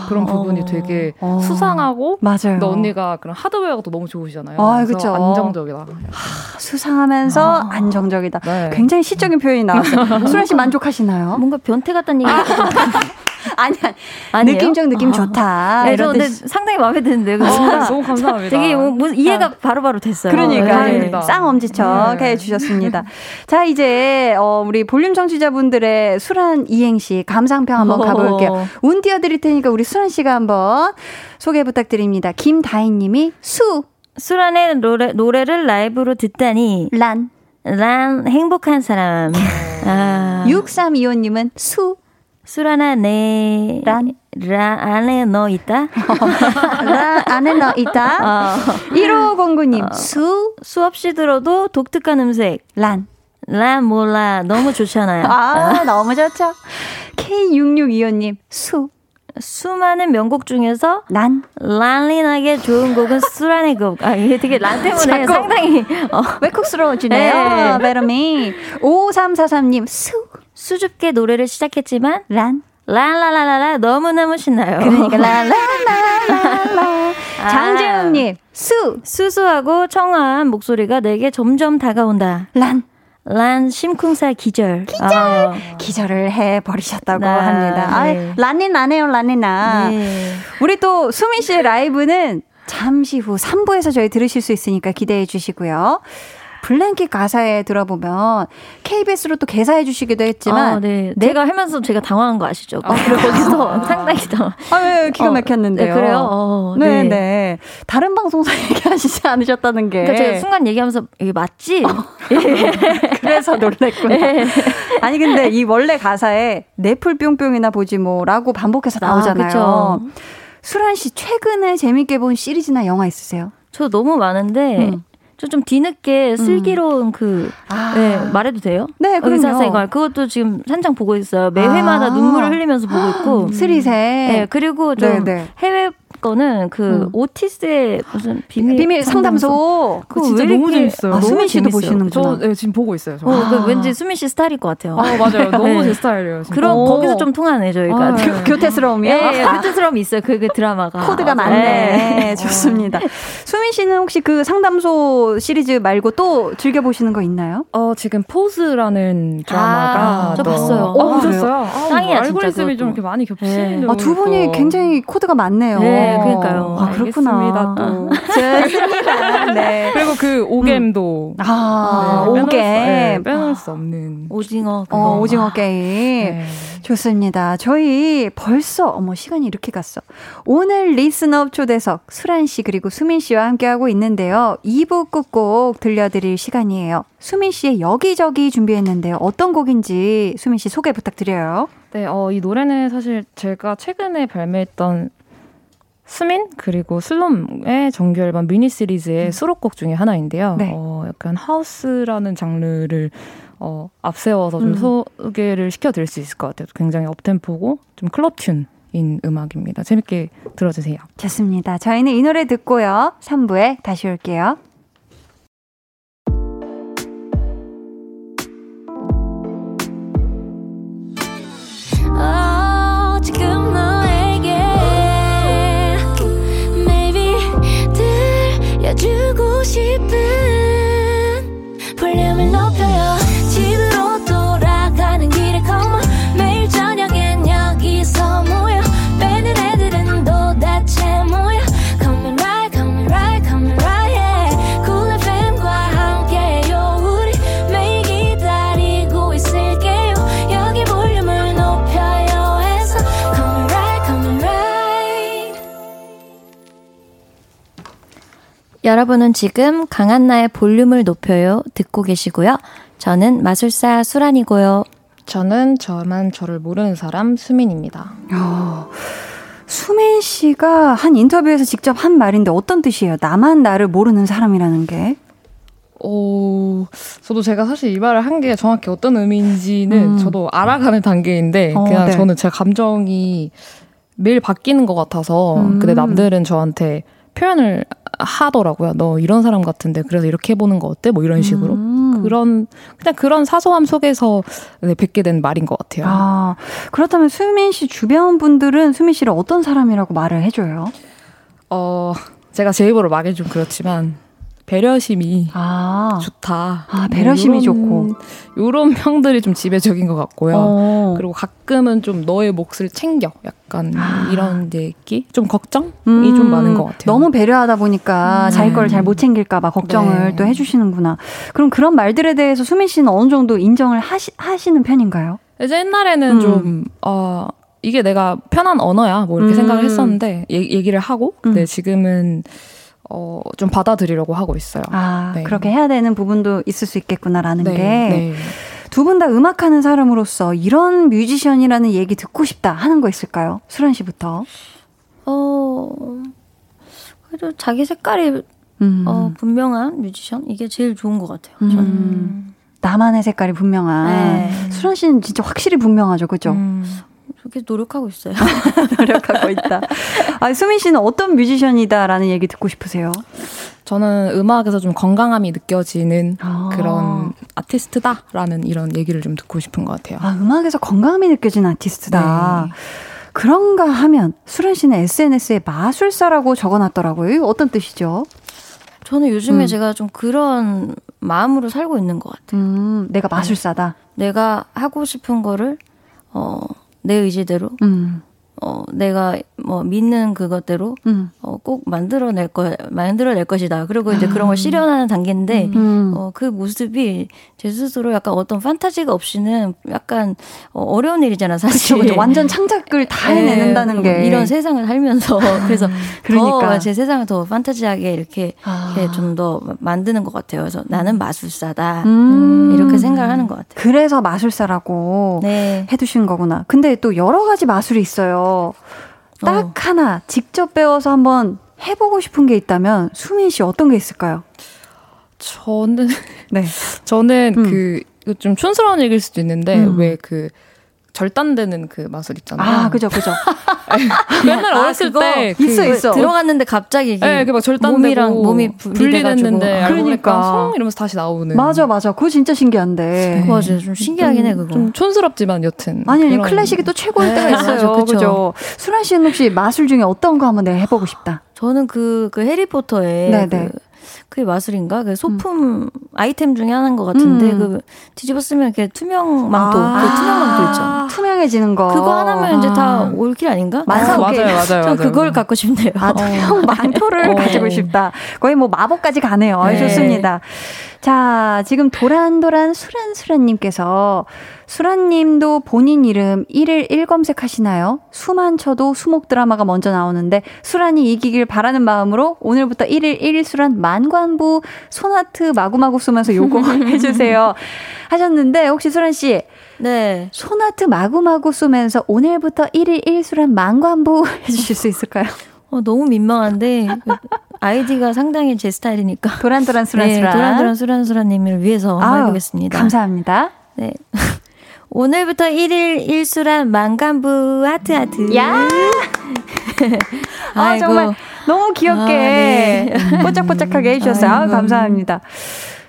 그런 부분이 되게 어. 수상하고 맞아요. 근데 언니가 그런 하드웨어가 또 너무 좋으시잖아요. 아, 그래서 그쵸. 안정적이다. 수상하면서 안정적이다. 네. 굉장히 시적인 표현이 나왔어요. 수란 씨 만족하시나요? 뭔가 변태 같다는 얘기 아니, 아니. 아니에요? 느낌적 느낌 아. 좋다. 네, 이런 저 근데 뜻. 상당히 마음에 드는데 요. 어, 진짜 너무 감사합니다. 되게 뭐, 뭐 이해가 바로 바로 됐어요. 그러니까 네. 쌍엄지척 네. 해 주셨습니다. 자 이제 어, 우리 볼륨 청취자분들의 수란 이행시 감상평 한번 가볼게요. 어. 운 띄워드릴 테니까 우리 수란 씨가 한번 소개 부탁드립니다. 김다희님이 수, 수란의 노래, 노래를 라이브로 듣다니 란, 난 행복한 사람. 아, 6325님은 수, 수란아 내 란. 라 안에 너 있다. 란 안에 너 있다. 어, 1509님 수, 수없이 들어도 독특한 음색. 란. 란 몰라 너무 좋잖아요. 아 너무 좋죠. K6625님 수, 수많은 명곡 중에서 란. 란린하게 좋은 곡은 수란의 곡. 아 이게 되게 란 때문에. 상당히 어, 외국스러워지네요. 네. 베르미. 5343님 수, 수줍게 노래를 시작했지만 란. 랄랄랄랄라 너무너무 신나요. 그러니까 라라라라라. 아. 장재웅님 수, 수수하고 청아한 목소리가 내게 점점 다가온다. 란. 란 심쿵살 기절. 기절. 기절을 해 버리셨다고 나, 합니다. 아, 네. 란니 나네요, 란니 나. 네. 우리 또 수민 씨의 라이브는 잠시 후 3부에서 저희 들으실 수 있으니까 기대해 주시고요. 블랭킷 가사에 들어보면 KBS로 또 개사해 주시기도 했지만 아, 네. 네? 제가 하면서 제가 당황한 거 아시죠? 거기서 상당히 당황. 아, 네, 기가 어, 막혔는데요. 네, 그래요? 어, 네, 네. 네. 다른 방송사 얘기하시지 않으셨다는 게. 그러니까 제가 순간 얘기하면서 이게 맞지? 그래서 놀랬구나. 네. 아니 근데 이 원래 가사에 내풀 뿅뿅이나 보지 뭐라고 반복해서 아, 나오잖아요. 수란 씨 최근에 재밌게 본 시리즈나 영화 있으세요? 저 너무 많은데 음. 저좀 뒤늦게 슬기로운 그 아. 네, 말해도 돼요? 네, 그럼요. 의사생활 그것도 지금 한장 보고 있어요. 매 회마다 아. 눈물을 흘리면서 보고 있고. 스리세. 네, 그리고 좀 네, 네. 해외 거는 그 음. 오티스의 무슨 비밀, 비밀 상담소. 그거 진짜 왜 너무 재밌어요. 아, 수민 씨도. 보시는구나. 저 네, 지금 보고 있어요. 저. 어, 그 왠지 수민 씨 스타일일 것 같아요. 아, 맞아요. 너무 네. 제 스타일이에요. 진짜. 그럼 오. 거기서 좀 통하네 저희가. 아, 교, 교태스러움이요? 예, 교태스러움이 있어요. 그, 그 드라마가. 코드가 네. 많네. 좋습니다. 수민 씨는 혹시 그 상담소 시리즈 말고 또 즐겨 보시는 거 있나요? 어, 지금 포즈라는 드라마가 아, 저 또- 봤어요. 어, 아, 보셨어요? 아, 짱이야, 뭐 알고리즘이. 좀 이렇게 많이 겹치는 네. 아, 두 분이 굉장히 코드가 많네요. 네, 그러니까요. 아, 그렇구나. 좋습니다. 네. 그리고 그 오겜도 아, 네, 빼놓을 수- 오게. 네, 빼놓을 수 없는 오징어. 그거. 어, 오징어 게임. 네. 좋습니다. 저희 벌써, 어머, 시간이 이렇게 갔어. 오늘 Listener Up 초대석, 수란 씨 그리고 수민 씨와 함께하고 있는데요. 2부 끝곡 들려드릴 시간이에요. 수민 씨의 여기저기 준비했는데요. 어떤 곡인지 수민 씨 소개 부탁드려요. 네, 어, 이 노래는 사실 제가 최근에 발매했던 수민 그리고 슬롬의 정규 앨범 미니 시리즈의 수록곡 중에 하나인데요. 네. 어, 약간 house라는 장르를 어, 앞세워서 좀 음. 소개를 시켜드릴 수 있을 것 같아요. 굉장히 up-tempo고 좀 클럽 tune인 음악입니다. 재밌게 들어주세요. 좋습니다. 저희는 이 노래 듣고요. 3부에 다시 올게요. 싶은 여러분은 지금 강한나의 볼륨을 높여요 듣고 계시고요. 저는 마술사 수란이고요. 저는 저만 저를 모르는 사람 수민입니다. 어, 수민 씨가 한 인터뷰에서 직접 한 말인데 어떤 뜻이에요? 나만 나를 모르는 사람이라는 게? 어, 저도 제가 사실 이 말을 한 게 정확히 어떤 의미인지는 음. 저도 알아가는 단계인데 어, 그냥 네. 저는 제 감정이 매일 바뀌는 것 같아서 음. 근데 남들은 저한테 표현을 하더라고요. 너 이런 사람 같은데 그래서 이렇게 해보는 거 어때? 뭐 이런 식으로 음. 그런 그냥 그런 사소함 속에서 네, 뵙게 된 말인 것 같아요. 아, 그렇다면 수민 씨 주변 분들은 수민 씨를 어떤 사람이라고 말을 해줘요? 어, 제가 제 입으로 말하기 좀 그렇지만 배려심이 아, 좋다. 아, 배려심이 좋고. 요런 평들이 좀 지배적인 것 같고요. 어. 그리고 가끔은 좀 너의 몫을 챙겨. 약간 아. 이런 얘기? 좀 걱정이 음, 좀 많은 것 같아요. 너무 배려하다 보니까 음. 자기 네. 걸잘 못 챙길까봐 걱정을 네. 또 해주시는구나. 그럼 그런 말들에 대해서 수민 씨는 어느 정도 인정을 하시, 하시는 편인가요? 이제 옛날에는 음. 좀, 어, 이게 내가 편한 언어야. 뭐 이렇게 음. 생각을 했었는데, 얘, 얘기를 하고, 근데 음. 지금은, 어, 좀 받아들이려고 하고 있어요. 아, 네. 그렇게 해야 되는 부분도 있을 수 있겠구나라는 네, 게. 네. 두분 다 음악하는 사람으로서 이런 뮤지션이라는 얘기 듣고 싶다 하는 거 있을까요? 수란 씨부터. 어, 그래도 자기 색깔이 음. 어, 분명한 뮤지션 이게 제일 좋은 것 같아요. 음. 저는. 나만의 색깔이 분명한. 네. 수란 씨는 진짜 확실히 분명하죠, 그죠? 음. 그렇게 노력하고 있어요. 노력하고 있다. 아, 수민 씨는 어떤 뮤지션이다라는 얘기 듣고 싶으세요? 저는 음악에서 좀 건강함이 느껴지는 아. 그런 아티스트다라는 이런 얘기를 좀 듣고 싶은 것 같아요. 아, 음악에서 건강함이 느껴지는 아티스트다. 네. 그런가 하면 수란 씨는 SNS에 마술사라고 적어놨더라고요. 이거 어떤 뜻이죠? 저는 요즘에 음. 제가 좀 그런 마음으로 살고 있는 것 같아요. 음, 내가 마술사다. 내가 하고 싶은 거를 어, 내 의지대로? 음, 어, 내가 뭐 믿는 그것대로 음, 어, 꼭 만들어낼 거 만들어낼 것이다. 그리고 이제 그런 걸 실현하는 단계인데 음. 어, 그 모습이 제 스스로 약간 어떤 판타지가 없이는 약간 어, 어려운 일이잖아 사실. 그쵸. 완전 창작을 다 네, 해내는다는 게. 이런 세상을 살면서 그래서 그러니까. 더제 세상을 더 판타지하게 이렇게, 아. 좀더 만드는 것 같아요. 그래서 나는 마술사다 음. 이렇게 생각을 하는 것 같아요. 그래서 마술사라고 네. 해두신 거구나. 근데 또 여러 가지 마술이 있어요. 딱 어. 하나 직접 배워서 한번 해보고 싶은 게 있다면 수민 씨 어떤 게 있을까요? 저는 네. 저는 음. 그 이거 좀 촌스러운 얘기일 수도 있는데 음. 왜그 절단되는 그 마술 있잖아요. 아, 그죠, 그죠. 맨날 아, 어렸을 때 있어, 그, 있어. 들어갔는데 갑자기 이게 네, 그막 절단되고 몸이랑 몸이. 분리됐는데 그러니까. 성 이러면서 다시 나오는. 맞아, 맞아. 그거 진짜 신기한데. 그거 맞아요. 좀 신기하긴 해 그거. 좀 촌스럽지만 여튼. 아니, 아니, 그런- 클래식이 또 최고일 네, 때가 있어요. 맞아, 그쵸. 그죠? 수란 씨는 혹시 마술 중에 어떤 거 한번 내가 해보고 싶다? 저는 그, 그 해리포터의 네네. 그, 그게 마술인가? 그 소품 아이템 중에 하나인 것 같은데 음. 그 뒤집어 쓰면 이렇게 투명 망토, 아. 그 투명 망토 있죠. 투명해지는 거. 그거 하나면 이제 다 올킬 아닌가? 만사 아, 오케이. 맞아요, 맞아요, 저 맞아요. 그걸 갖고 싶네요. 아, 투명 망토를 어. 가지고 싶다. 거의 뭐 마법까지 가네요. 네. 좋습니다. 자, 지금 도란도란 수란수란님께서 수란님도 본인 이름 1일 1 검색 하시나요? 수만 쳐도 수목 드라마가 먼저 나오는데 수란이 이기길 바라는 마음으로 오늘부터 1일 1일 수란 만관부 손하트 마구마구 쏘면서 요거 해주세요. 하셨는데 혹시 수란씨 네. 손하트 마구마구 쏘면서 오늘부터 1일 1 수란 만관부 해주실 수 있을까요? 어, 너무 민망한데 그 아이디가 상당히 제 스타일이니까. 도란도란 네, 수란수란. 도란도란 수란수란님을 위해서 아유, 해보겠습니다. 감사합니다. 네. 오늘부터 1일 1수란 만관부 하트 하트. 야! 아. 정말 너무 귀엽게 아, 네. 뽀짝뽀짝하게 해주셨어요. 아유, 아이고. 감사합니다.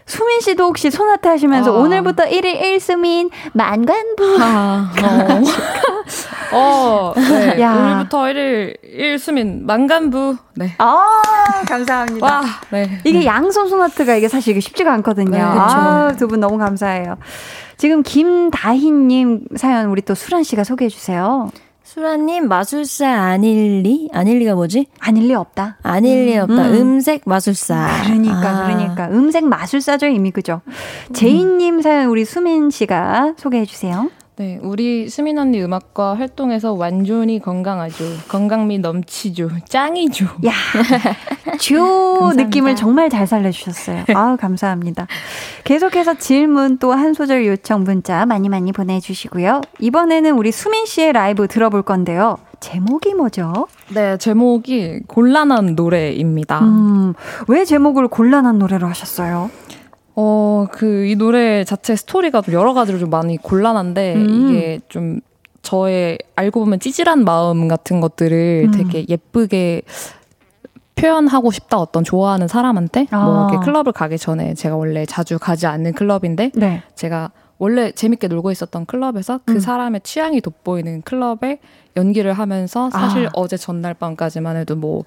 수민 씨도 혹시 소나트 하시면서 아. 오늘부터 1일 1수민 만관부. 아, 어. 어, 네. 야. 오늘부터 1일 1수민 만간부. 네. 아, 감사합니다. 와, 네. 이게 양손 소나트가 이게 사실 이게 쉽지가 않거든요. 네. 아, 두 분 너무 감사해요. 지금 김다희님 사연 우리 또 수란 씨가 소개해 주세요. 수라님 마술사 아닐리? 아닐리가 뭐지? 아닐 리 없다. 아닐리 없다. 음. 음. 색 마술사. 그러니까 아. 그러니까 음색 마술사죠 이미 그죠. 제이님 사연 우리 수민 씨가 소개해 주세요. 네, 우리 수민 언니 음악과 활동에서 완전히 건강하죠. 건강미 넘치죠. 짱이죠. 야, 주 느낌을 정말 잘 살려주셨어요. 아우, 감사합니다. 계속해서 질문 또 한 소절 요청 문자 많이 많이 보내주시고요. 이번에는 우리 수민 씨의 라이브 들어볼 건데요. 제목이 뭐죠? 네, 제목이 곤란한 노래입니다. 음, 왜 제목을 곤란한 노래로 하셨어요? 어, 그, 이 노래 자체 스토리가 좀 여러 가지로 좀 많이 곤란한데, 음. 이게 좀 저의 알고 보면 찌질한 마음 같은 것들을 음. 되게 예쁘게 표현하고 싶다 어떤 좋아하는 사람한테 아. 뭐 이렇게 클럽을 가기 전에 제가 원래 자주 가지 않는 클럽인데 네. 제가 원래 재밌게 놀고 있었던 클럽에서 그 음. 사람의 취향이 돋보이는 클럽에 연기를 하면서 사실 아. 어제 전날 밤까지만 해도 뭐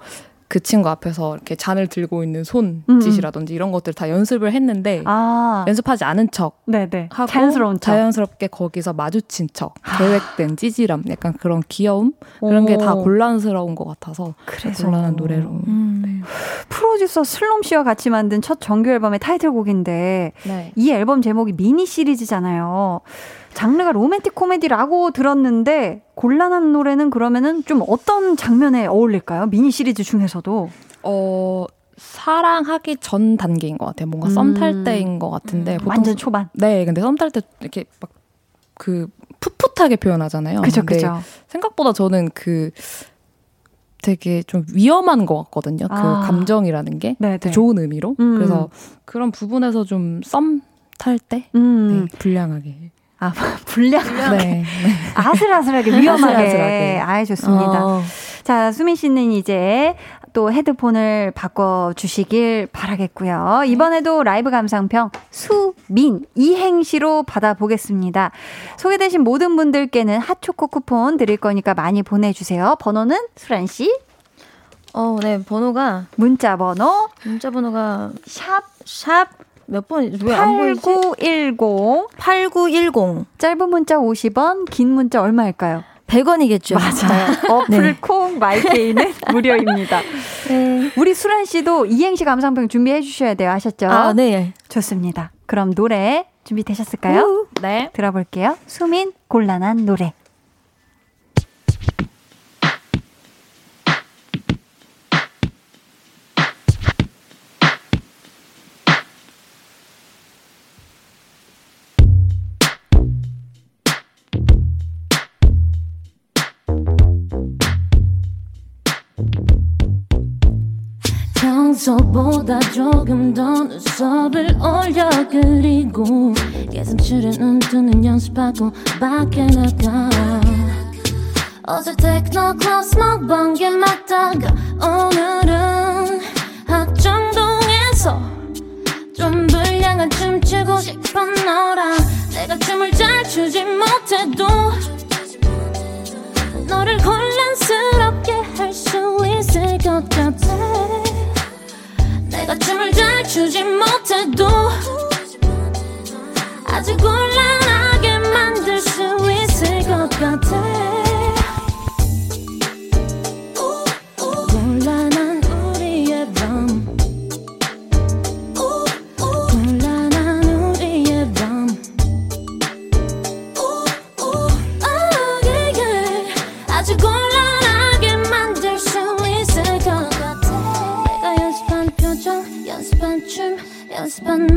그 친구 앞에서 이렇게 잔을 들고 있는 손짓이라든지 음. 이런 것들 다 연습을 했는데 아. 연습하지 않은 척 네네. 하고 자연스러운 척. 자연스럽게 거기서 마주친 척 아. 계획된 찌질함 약간 그런 귀여움 그런 게 다 곤란스러운 것 같아서 그래서 곤란한 노래로 음. 네. 프로듀서 슬롬 씨와 같이 만든 첫 정규 앨범의 타이틀곡인데 네. 이 앨범 제목이 미니 시리즈잖아요. 장르가 로맨틱 코미디라고 들었는데 곤란한 노래는 그러면은 좀 어떤 장면에 어울릴까요? 미니 시리즈 중에서도. 어, 사랑하기 전 단계인 것 같아요. 뭔가 음. 썸탈 때인 것 같은데. 음. 완전 초반. 네, 근데 썸 탈 때 이렇게 막 그 풋풋하게 표현하잖아요. 그죠, 그죠. 생각보다 저는 그 되게 좀 위험한 것 같거든요. 그 아. 그 감정이라는 게 네네. 네. 좋은 의미로. 음. 그래서 그런 부분에서 좀 썸 탈 때, 음. 네, 불량하게. 아, 불량하게. 네. 아슬아슬하게, 위험하게. 아슬아슬하게. 아이, 좋습니다. 어. 자, 수민 씨는 이제 또 헤드폰을 바꿔 주시길 바라겠고요. 이번에도 라이브 감상평 수민 이행시로 받아보겠습니다. 소개되신 모든 분들께는 핫초코 쿠폰 드릴 거니까 많이 보내 주세요. 번호는 수란 씨? 어, 네, 번호가 문자 번호 문자 번호가 샵 샵 몇 번, 왜 안 보이지? 8910. 8910. 짧은 문자 50원, 긴 문자 얼마일까요? 100원이겠죠. 맞아요. 어플 네. 콩 마이케이는 무료입니다. 네. 우리 수란 씨도 이행시 감상평 준비해 주셔야 돼요. 하셨죠? 아, 네. 좋습니다. 그럼 노래 준비되셨을까요? 우. 네. 들어볼게요. 수민 곤란한 노래. 평소보다 조금 더 눈썹을 올려 그리고 개슴츠레 눈 뜨는 연습하고 밖에 나가. 어제 테크노 클럽 먹방게 맞다가 오늘은 합정동에서 좀 불량한 춤 추고 싶은 너랑 내가 춤을 잘 추지 못해도 너를 혼란스럽게 할 수 있을 것 같아 내가 춤을 잘 추지 못해도 아주 곤란하게 만들 수 있을 것 같아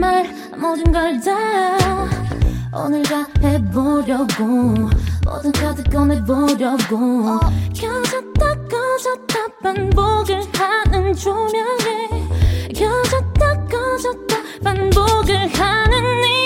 말 모든 걸 다 오늘 다 해보려고. 모든 카드 꺼내보려고. 켜졌다 꺼졌다 반복을 하는 조명에. 켜졌다 꺼졌다 반복을 하는 네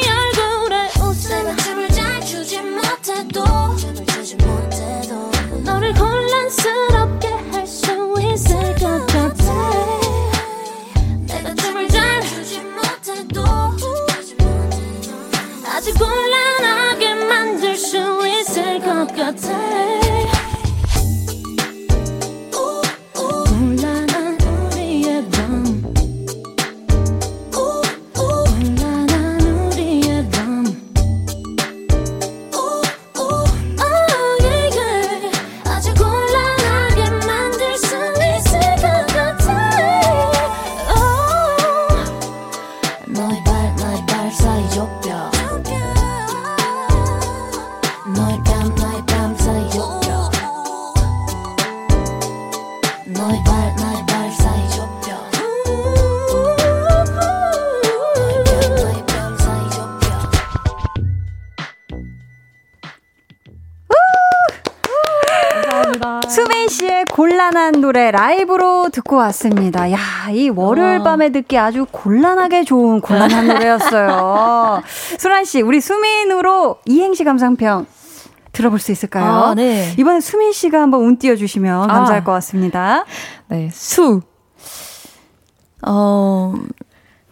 듣고 왔습니다. 야, 이 월요일 밤에 듣기 아주 곤란하게 좋은 곤란한 노래였어요. 수란 씨, 우리 수민으로 이행시 감상평 들어볼 수 있을까요? 아, 네. 이번에 수민 씨가 한번 운 띄워 주시면 감사할 아. 것 같습니다. 네, 수. 어,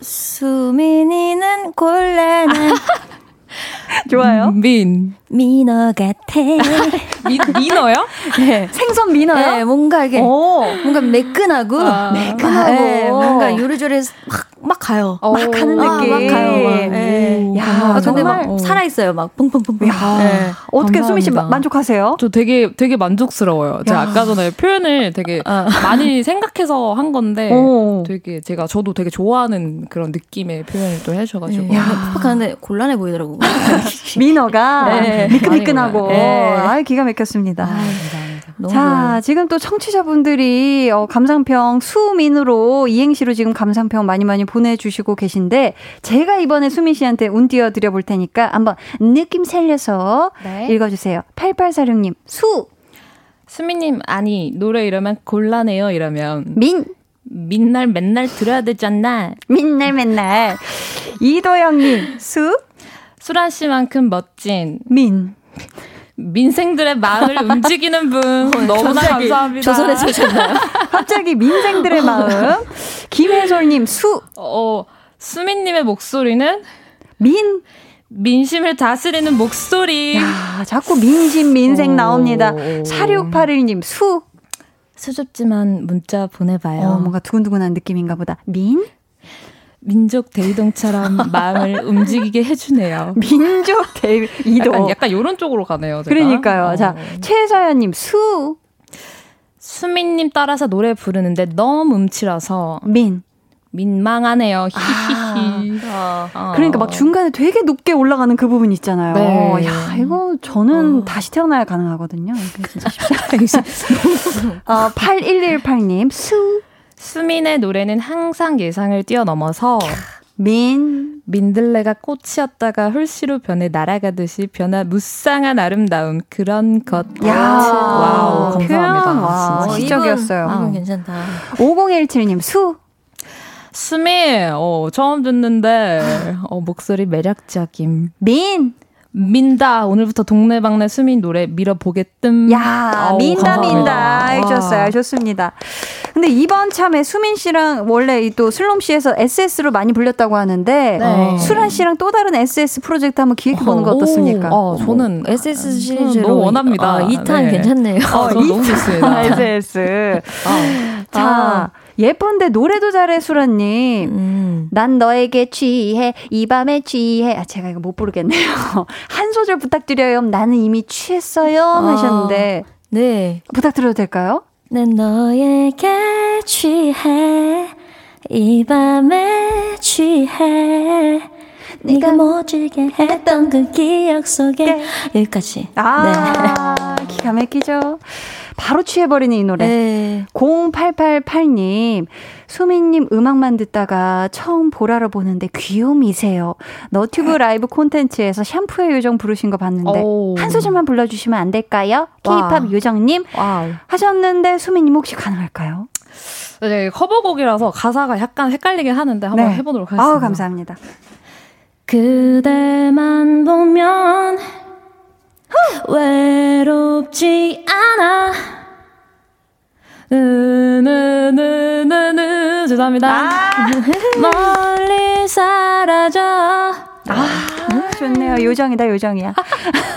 수민이는 곤란한 좋아요. 민. 민어 같아. 민, 민어요? 네. 생선 민어요? 네, 뭔가 이게 오. 뭔가 매끈하고 아. 매끈하고. 네, 뭔가 요리조리 막, 막 가요. 어. 막 아, 느낌. 막 가요. 막. 네. 야, 아, 근데 정말. 막 살아 있어요. 막 퐁퐁퐁퐁. 야, 네. 어떻게 수민 씨 만족하세요? 저 되게 되게 만족스러워요. 제가 아까 전에 표현을 되게 많이 생각해서 한 건데 오. 되게 제가 저도 되게 좋아하는 그런 느낌의 표현을 또 해주셔가지고 야, 팍팍하는데 곤란해 보이더라고. 민어가 네. 미끈미끈하고 네. 아 기가 막혔습니다. 감사합니다. 너무 자. 지금 또 청취자분들이 어, 감상평 수민으로 이행시로 지금 감상평 많이 많이 보내주시고 계신데 제가 이번에 수민 씨한테 운 띄워 드려 볼 테니까 한번 느낌 살려서 네. 읽어주세요. 8846님 수, 수미님 아니 노래 이러면 곤란해요 이러면 민, 맨날 맨날 들어야 되잖아. 민날 맨날 이도영님 수, 수란 씨만큼 멋진 민. 민생들의 마음을 움직이는 분 너무나 갑자기 감사합니다. 조선에서 오셨나요? 갑자기 민생들의 마음 김혜솔님 수, 어, 수민님의 목소리는 민. 민심을 다스리는 목소리. 야, 자꾸 민심 민생 오. 나옵니다. 4681님 수. 수줍지만 문자 보내봐요. 어, 뭔가 두근두근한 느낌인가 보다. 민? 민족 대이동처럼 마음을 움직이게 해주네요. 민족 대 이도. 약간, 약간 이런 쪽으로 가네요. 제가. 그러니까요. 어. 자, 최서연님 수, 수민님 따라서 노래 부르는데 너무 음치라서 민. 민망하네요. 히히히. 어. 어. 그러니까 막 중간에 되게 높게 올라가는 그 부분 있잖아요. 네. 야, 이거 저는 다시 태어나야 가능하거든요. 이게 진짜 쉽지 않아요. 어, 8118님 수, 수민의 노래는 항상 예상을 뛰어넘어서 민. 민들레가 꽃이었다가 홀씨로 변해 날아가듯이 변화 무쌍한 아름다움 그런 것 야, wow 감사합니다. 표현, 와, 진짜. 시적이었어요. 이건 괜찮다. 5017님 수, 수미 어, 처음 듣는데 어, 목소리 매력적임 민. 민다 오늘부터 동네방네 수민 노래 밀어보겠뜸 야, 아우, 민다, 감사합니다. 민다. 해주셨어요. 와. 좋습니다. 근데 이번 참에 수민 씨랑 원래 이또 슬롬 씨에서 SS로 많이 불렸다고 하는데, 네. 수란 씨랑 또 다른 SS 프로젝트 한번 기획해보는 거 오, 어떻습니까? 어, 저는 SS 시리즈로 너무 원합니다. 아, 2탄 네. 괜찮네요. 어, 저 너무 좋습니다. SS. 어. 자, 예쁜데 노래도 잘해, 수란님. 음. 난 너에게 취해, 이 밤에 취해. 아, 제가 이거 못 부르겠네요. 한 소절 부탁드려요. 나는 이미 취했어요. 하셨는데, 네. 부탁드려도 될까요? 난 너에게 취해 이 밤에 취해 네가 모질게 했던 그 기억 속에 여기까지 아, 기가 막히죠. 바로 취해버리는 이 노래. 네. 0888님, 수민님 음악만 듣다가 처음 보라로 보는데 귀요미세요. 너튜브 라이브 콘텐츠에서 샴푸의 요정 부르신 거 봤는데 오. 한 소절만 불러주시면 안 될까요? 와. K-팝 요정님 wow. 하셨는데 수민님 혹시 가능할까요? 네, 커버곡이라서 가사가 약간 헷갈리긴 하는데 한번 해보도록 하겠습니다. 아우 감사합니다. 그대만 보면 외롭지 않아 느느느느느 죄송합니다. 멀리 사라져 아, 좋네요. 요정이다, 요정이야.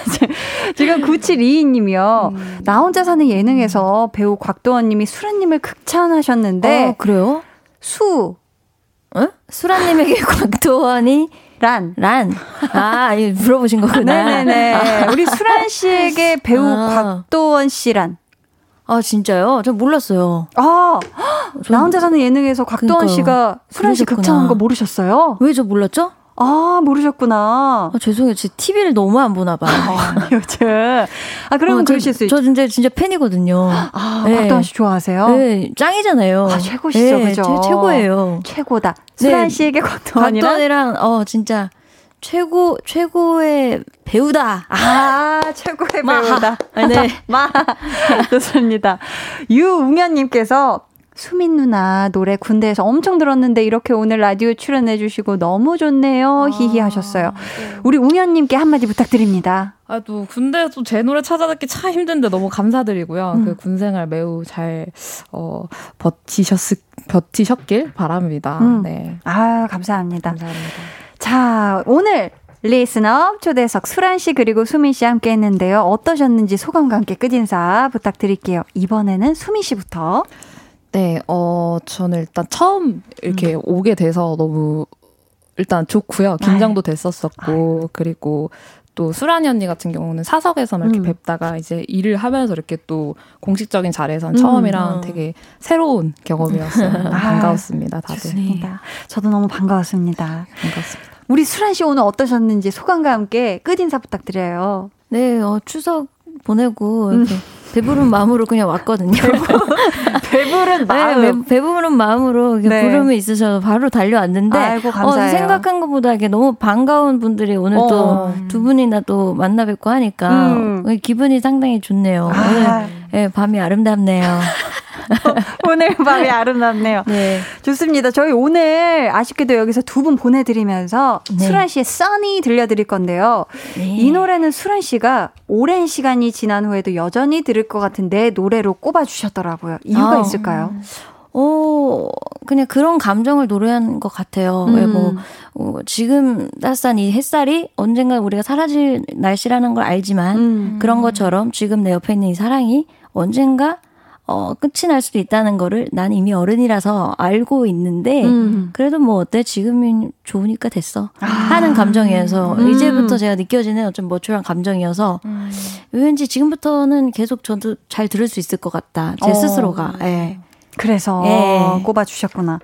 지금 9722님이요. 나 혼자 사는 예능에서 배우 곽도원님이 수라님을 극찬하셨는데, 어, 그래요? 수, 어? 수라님에게 곽도원이 란. 란. 아, 이 물어보신 거구나. 네네네. 우리 수란 씨에게 배우 아. 곽도원 씨란. 아, 진짜요? 전 몰랐어요. 아, 나 혼자 사는 예능에서 곽도원 그러니까요. 씨가 수란 씨. 극찬한 거 모르셨어요? 왜 저 몰랐죠? 아, 모르셨구나. 아, 죄송해요. 제 TV를 너무 안 보나 봐요. 요즘. 아, 그러면 어, 저- 그러실 수 있죠. 저 진짜 진짜 팬이거든요. 아, 네. 곽도원 씨 좋아하세요? 네, 짱이잖아요. 아, 최고시죠, 네, 그죠? 최, 최고예요. 최고다. 네. 수란 씨에게 곽도원이란 곽도원이랑 어 진짜 최고 최고의 배우다. 아, 최고의. 배우다. 아, 네. 마. 좋습니다. 유웅현 님께서 수민 누나 노래 군대에서 엄청 들었는데 이렇게 오늘 라디오 출연해 주시고 너무 좋네요. 히히 하셨어요. 우리 웅현님께 한마디 부탁드립니다. 아, 또 군대에서 제 노래 찾아듣기 참 힘든데 너무 감사드리고요. 그 군 생활 매우 잘, 어, 버티셨, 버티셨길 바랍니다. 음. 네. 아, 감사합니다. 감사합니다. 자, 오늘 리스너 초대석 수란 씨 그리고 수민 씨 함께 했는데요. 어떠셨는지 소감과 함께 끝인사 부탁드릴게요. 이번에는 수민 씨부터. 네, 어, 저는 일단 처음 이렇게 오게 돼서 너무 일단 좋고요. 긴장도 됐었었고, 그리고 또 수란이 언니 같은 경우는 사석에서만 이렇게 음. 뵙다가 이제 일을 하면서 이렇게 또 공식적인 자리에선 음. 처음이랑 어. 되게 새로운 경험이었어요. 아, 반가웠습니다, 다들. 좋습니다. 저도 너무 반가웠습니다. 반갑습니다. 우리 수란 씨 오늘 어떠셨는지 소감과 함께 끝인사 부탁드려요. 네, 어, 추석 보내고 이렇게 배부른 마음으로 그냥 왔거든요. 배부른 네, 배, 배부른 마음으로 이렇게 네. 부름이 있으셔서 바로 달려왔는데 아이고, 감사해요. 어, 생각한 것보다 이게 너무 반가운 분들이 오늘 어. 또두 분이나 또 만나 뵙고 하니까 음. 어, 기분이 상당히 좋네요. 아. 오늘 예, 밤이 아름답네요. 오늘 밤이 아름답네요. 네. 좋습니다. 저희 오늘 아쉽게도 여기서 두 분 보내드리면서 네. 수란 씨의 써니 들려드릴 건데요. 네. 이 노래는 수란 씨가 오랜 시간이 지난 후에도 여전히 들을 것 같은 내 노래로 꼽아주셨더라고요. 이유가 아. 있을까요? 어, 그냥 그런 감정을 노래한 것 같아요. 음. 왜 뭐, 어, 지금 따스한 이 햇살이 언젠가 우리가 사라질 날씨라는 걸 알지만 음. 그런 것처럼 지금 내 옆에 있는 이 사랑이 언젠가 어, 끝이 날 수도 있다는 거를 난 이미 어른이라서 알고 있는데 음. 그래도 뭐 어때 지금이 좋으니까 됐어 하는 감정이어서 음. 이제부터 제가 느껴지는 어좀 모초한 감정이어서 왠지 지금부터는 계속 저도 잘 들을 수 있을 것 같다 제 어. 스스로가 예. 그래서 예. 꼽아주셨구나.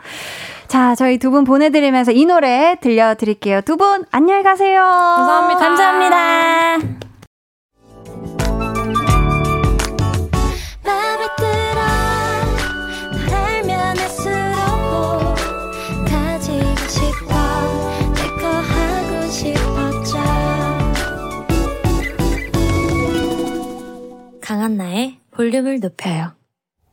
자, 저희 두 분 보내드리면서 이 노래 들려드릴게요. 두 분 안녕히 가세요. 감사합니다. 감사합니다. 강한나의 볼륨을 높여요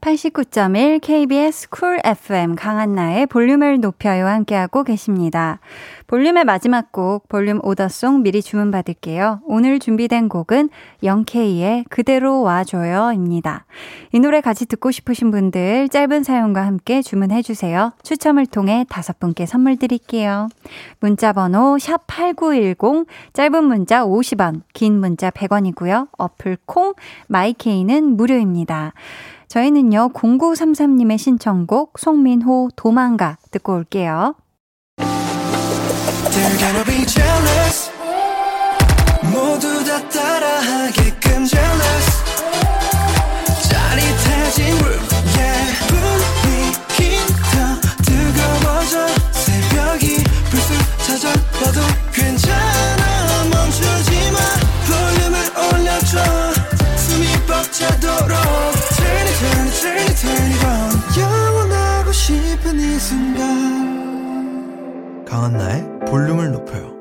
89.1 KBS Cool FM 강한나의 볼륨을 높여요 함께하고 계십니다. 볼륨의 마지막 곡 볼륨 order song 미리 주문 받을게요. 오늘 준비된 곡은 Young K의 그대로 와줘요입니다. 이 노래 같이 듣고 싶으신 분들 짧은 사연과 함께 주문해 주세요. 추첨을 통해 다섯 분께 선물 드릴게요. 문자 번호 샵 8910 짧은 문자 50원 긴 문자 100원이고요. 어플 콩 마이케이는 무료입니다. 저희는요, 0933님의 신청곡, 송민호, 도망가, 듣고 올게요. 싶은 이 순간 강한나의 볼륨을 높여요.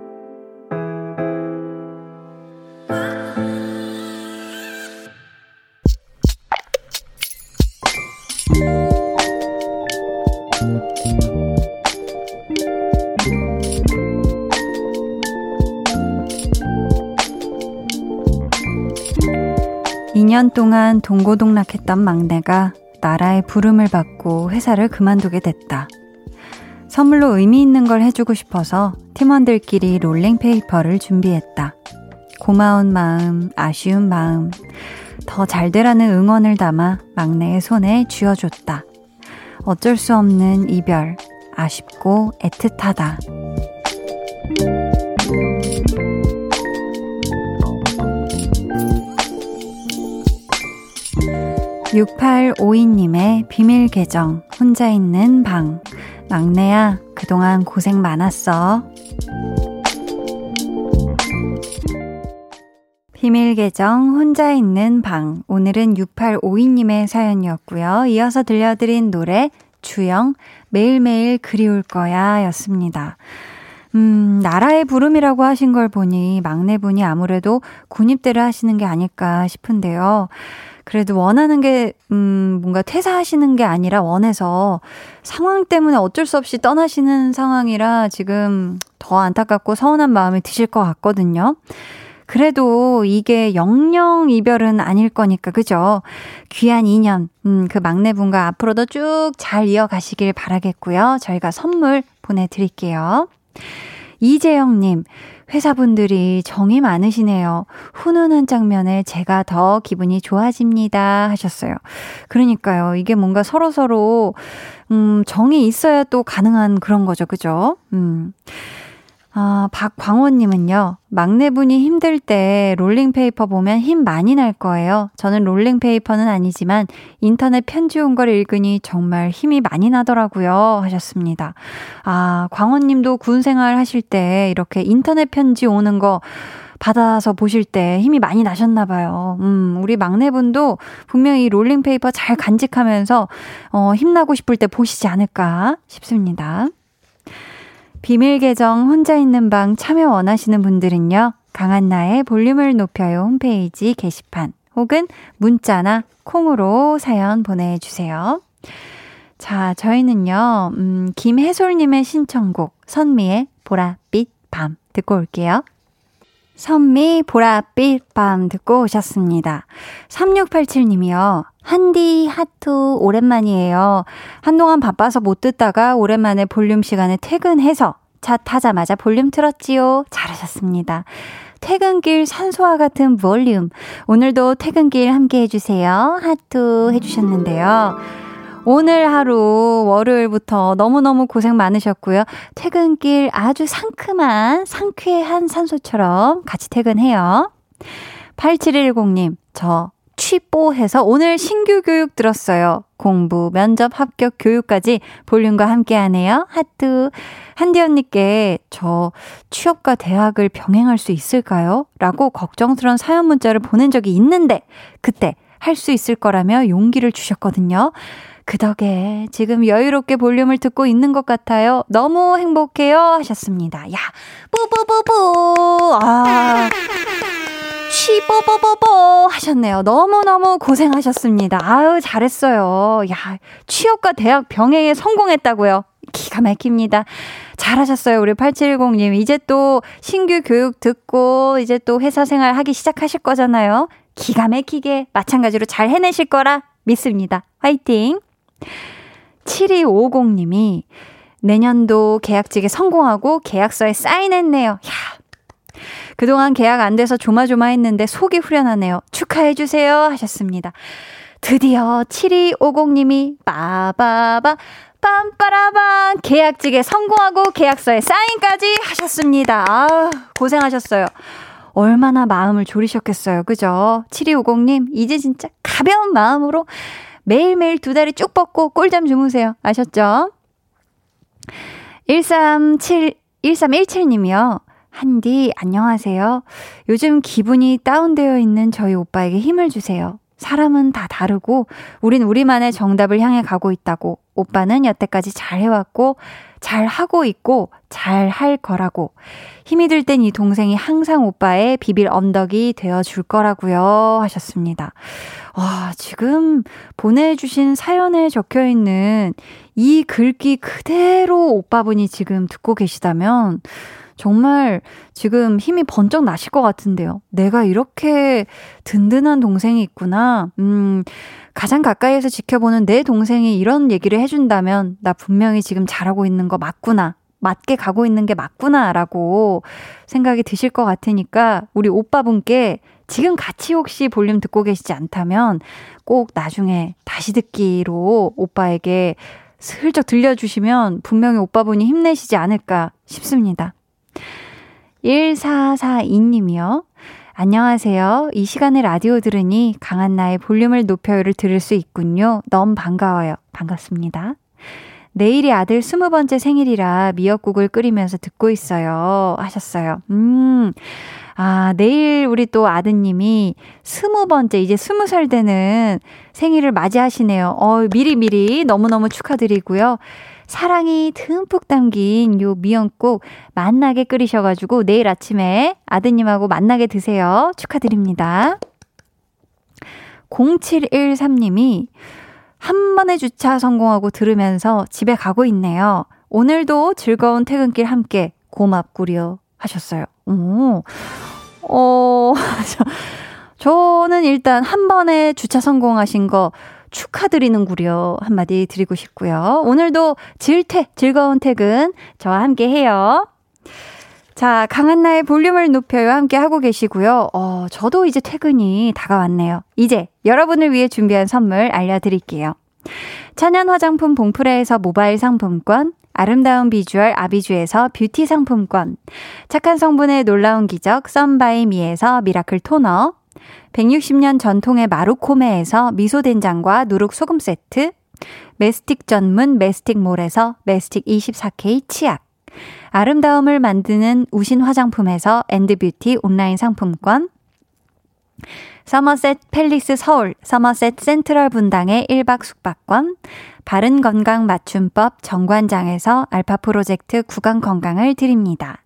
이년 동안 동고동락했던 막내가 나라의 부름을 받고 회사를 그만두게 됐다. 선물로 의미 있는 걸 해주고 싶어서 팀원들끼리 롤링 페이퍼를 준비했다. 고마운 마음, 아쉬운 마음, 더 잘 되라는 응원을 담아 막내의 손에 쥐어줬다. 어쩔 수 없는 이별, 아쉽고 애틋하다. 6852님의 비밀 계정, 혼자 있는 방. 막내야, 그동안 고생 많았어. 비밀 계정, 혼자 있는 방. 오늘은 6852님의 사연이었고요. 이어서 들려드린 노래, 주영, 매일매일 그리울 거야 였습니다. 음, 나라의 부름이라고 하신 걸 보니 막내분이 아무래도 군입대를 하시는 게 아닐까 싶은데요. 그래도 원하는 게, 음, 뭔가 퇴사하시는 게 아니라 원해서 상황 때문에 어쩔 수 없이 떠나시는 상황이라 지금 더 안타깝고 서운한 마음이 드실 것 같거든요. 그래도 이게 영영 이별은 아닐 거니까, 그죠? 귀한 인연, 음, 그 막내분과 앞으로도 쭉 잘 이어가시길 바라겠고요. 저희가 선물 보내드릴게요. 이재영님, 회사분들이 정이 많으시네요. 훈훈한 장면에 제가 더 기분이 좋아집니다. 하셨어요. 그러니까요. 이게 뭔가 서로서로, 음, 정이 있어야 또 가능한 그런 거죠. 그죠? 음. 아, 박광원님은요, 막내분이 힘들 때 롤링페이퍼 보면 힘 많이 날 거예요. 저는 롤링페이퍼는 아니지만 인터넷 편지 온 걸 읽으니 정말 힘이 많이 나더라고요. 하셨습니다. 아, 광원님도 군 생활 하실 때 이렇게 인터넷 편지 오는 거 받아서 보실 때 힘이 많이 나셨나 봐요. 음, 우리 막내분도 분명히 롤링페이퍼 잘 간직하면서 어, 힘나고 싶을 때 보시지 않을까 싶습니다. 비밀 계정 혼자 있는 방 참여 원하시는 분들은요. 강한나의 볼륨을 높여요 홈페이지 게시판 혹은 문자나 콩으로 사연 보내주세요. 자, 저희는요, 음, 김혜솔님의 신청곡, 선미의 보랏빛 밤 듣고 올게요. 선미 보랏빛 밤 듣고 오셨습니다. 3687님이요. 한디 하트 오랜만이에요. 한동안 바빠서 못 듣다가 오랜만에 볼륨 시간에 퇴근해서 차 타자마자 볼륨 틀었지요. 잘하셨습니다. 퇴근길 산소와 같은 볼륨. 오늘도 퇴근길 함께 해주세요. 하트 해주셨는데요. 오늘 하루 월요일부터 너무너무 고생 많으셨고요. 퇴근길 아주 상큼한 상쾌한 산소처럼 같이 퇴근해요. 8710님, 저 취뽀해서 오늘 신규 교육 들었어요. 공부, 면접, 합격, 교육까지 볼륨과 함께 하네요. 하트. 한디 언니께 저 취업과 대학을 병행할 수 있을까요? 라고 걱정스러운 사연 문자를 보낸 적이 있는데, 그때 할 수 있을 거라며 용기를 주셨거든요. 그 덕에 지금 여유롭게 볼륨을 듣고 있는 것 같아요. 너무 행복해요. 하셨습니다. 야, 뿌뿌뿌뿌. 아. 취뽀뽀뽀뽀 하셨네요. 너무너무 고생하셨습니다. 아유, 잘했어요. 야, 취업과 대학 병행에 성공했다고요. 기가 막힙니다. 잘하셨어요. 우리 8710님. 이제 또 신규 교육 듣고 이제 또 회사 생활 하기 시작하실 거잖아요. 기가 막히게 마찬가지로 잘 해내실 거라 믿습니다. 화이팅! 7250님이 내년도 계약직에 성공하고 계약서에 사인했네요. 야, 그동안 계약 안 돼서 조마조마했는데 속이 후련하네요. 축하해주세요. 하셨습니다. 드디어 7250님이 빠바바 빰빠라밤 계약직에 성공하고 계약서에 사인까지 하셨습니다. 아 고생하셨어요. 얼마나 마음을 졸이셨겠어요. 그죠? 7250님, 이제 진짜 가벼운 마음으로 매일매일 두 다리 쭉 뻗고 꿀잠 주무세요. 아셨죠? 137, 1317님이요. 한디, 안녕하세요. 요즘 기분이 다운되어 있는 저희 오빠에게 힘을 주세요. 사람은 다 다르고, 우린 우리만의 정답을 향해 가고 있다고. 오빠는 여태까지 잘 해왔고, 잘 하고 있고, 잘 할 거라고. 힘이 들 땐 이 동생이 항상 오빠의 비빌 언덕이 되어 줄 거라고요. 하셨습니다. 와, 지금 보내주신 사연에 적혀 있는 이 글귀 그대로 오빠분이 지금 듣고 계시다면, 정말 지금 힘이 번쩍 나실 것 같은데요. 내가 이렇게 든든한 동생이 있구나. 음, 가장 가까이에서 지켜보는 내 동생이 이런 얘기를 해준다면 나 분명히 지금 잘하고 있는 거 맞구나. 맞게 가고 있는 게 맞구나라고 생각이 드실 것 같으니까 우리 오빠분께 지금 같이 혹시 볼륨 듣고 계시지 않다면 꼭 나중에 다시 듣기로 오빠에게 슬쩍 들려주시면 분명히 오빠분이 힘내시지 않을까 싶습니다. 1442님이요. 안녕하세요. 이 시간에 라디오 들으니 강한 나의 볼륨을 높여요를 들을 수 있군요. 너무 반가워요. 반갑습니다. 내일이 아들 스무 번째 생일이라 미역국을 끓이면서 듣고 있어요. 하셨어요. 음. 아, 내일 우리 또 아드님이 스무 번째, 이제 스무 살 되는 생일을 맞이하시네요. 어, 미리미리 너무너무 축하드리고요. 사랑이 듬뿍 담긴 요 미역국 만나게 끓이셔가지고 내일 아침에 아드님하고 만나게 드세요. 축하드립니다. 0713님이 한 번의 주차 성공하고 들으면서 집에 가고 있네요. 오늘도 즐거운 퇴근길 함께 고맙구려 하셨어요. 오, 어, 저, 저는 일단 한 번에 주차 성공하신 거 축하드리는구려 한마디 드리고 싶고요. 오늘도 질퇴, 즐거운 퇴근 저와 함께 해요. 자, 강한나의 볼륨을 높여요. 함께 하고 계시고요. 어, 저도 이제 퇴근이 다가왔네요. 이제 여러분을 위해 준비한 선물 알려드릴게요. 천연 화장품 봉프레에서 모바일 상품권, 아름다운 비주얼 아비주에서 뷰티 상품권, 착한 성분의 놀라운 기적 썬바이미에서 miracle 토너, 160년 전통의 마루코메에서 미소된장과 누룩소금 세트, mastic 전문 메스틱몰에서 mastic 24K 치약, 아름다움을 만드는 우신 화장품에서 엔드뷰티 온라인 상품권, 서머셋 팰리스 서울, 서머셋 센트럴 분당의 1박 숙박권, 바른 건강 맞춤법 정관장에서 알파 프로젝트 구강 건강을 드립니다.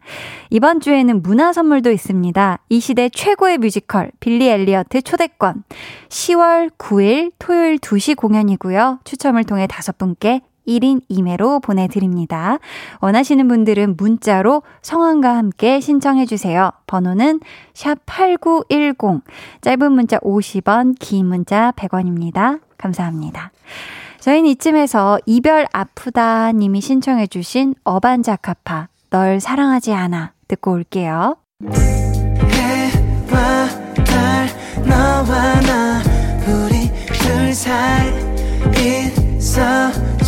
이번 주에는 문화 선물도 있습니다. 이 시대 최고의 뮤지컬 빌리 엘리어트 초대권 10월 9일 토요일 2시 공연이고요. 추첨을 통해 다섯 분께 1인 2매로 보내드립니다. 원하시는 분들은 문자로 성함과 함께 신청해주세요. 번호는 샵8910, 짧은 문자 50원, 긴 문자 100원입니다. 감사합니다. 저희는 이쯤에서 이별 아프다 님이 신청해주신 어반자카파, 널 사랑하지 않아 듣고 올게요. 해와 달 너와 나 우리 둘 사이 있어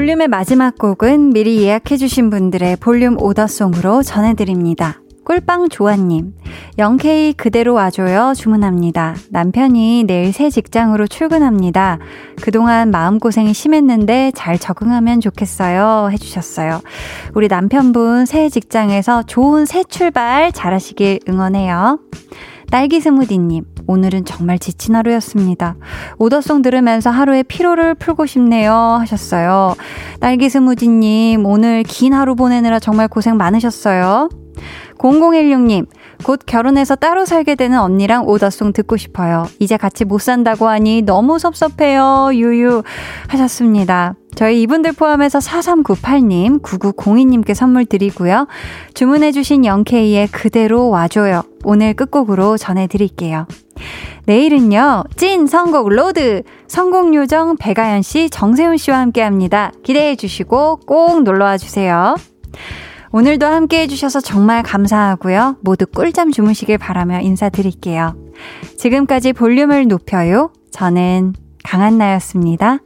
볼륨의 마지막 곡은 미리 예약해주신 분들의 볼륨 오더송으로 전해드립니다. 꿀빵 조아님, 영케이 그대로 와줘요 주문합니다. 남편이 내일 새 직장으로 출근합니다. 그동안 마음고생이 심했는데 잘 적응하면 좋겠어요. 해주셨어요. 우리 남편분 새 직장에서 좋은 새 출발 잘하시길 응원해요. 딸기 스무디님, 오늘은 정말 지친 하루였습니다. 오더송 들으면서 하루의 피로를 풀고 싶네요. 하셨어요. 딸기 스무디님, 오늘 긴 하루 보내느라 정말 고생 많으셨어요. 0016님, 곧 결혼해서 따로 살게 되는 언니랑 오더송 듣고 싶어요. 이제 같이 못 산다고 하니 너무 섭섭해요. 유유. 하셨습니다. 저희 이분들 포함해서 4398님, 9902님께 선물 드리고요. 주문해주신 영케이의 그대로 와줘요. 오늘 끝곡으로 전해드릴게요. 내일은요, 찐 선곡 로드! 선곡 요정 배가연 씨, 정세훈 씨와 함께 합니다. 기대해 주시고 꼭 놀러와 주세요. 오늘도 함께 해주셔서 정말 감사하고요. 모두 꿀잠 주무시길 바라며 인사드릴게요. 지금까지 볼륨을 높여요. 저는 강한나였습니다.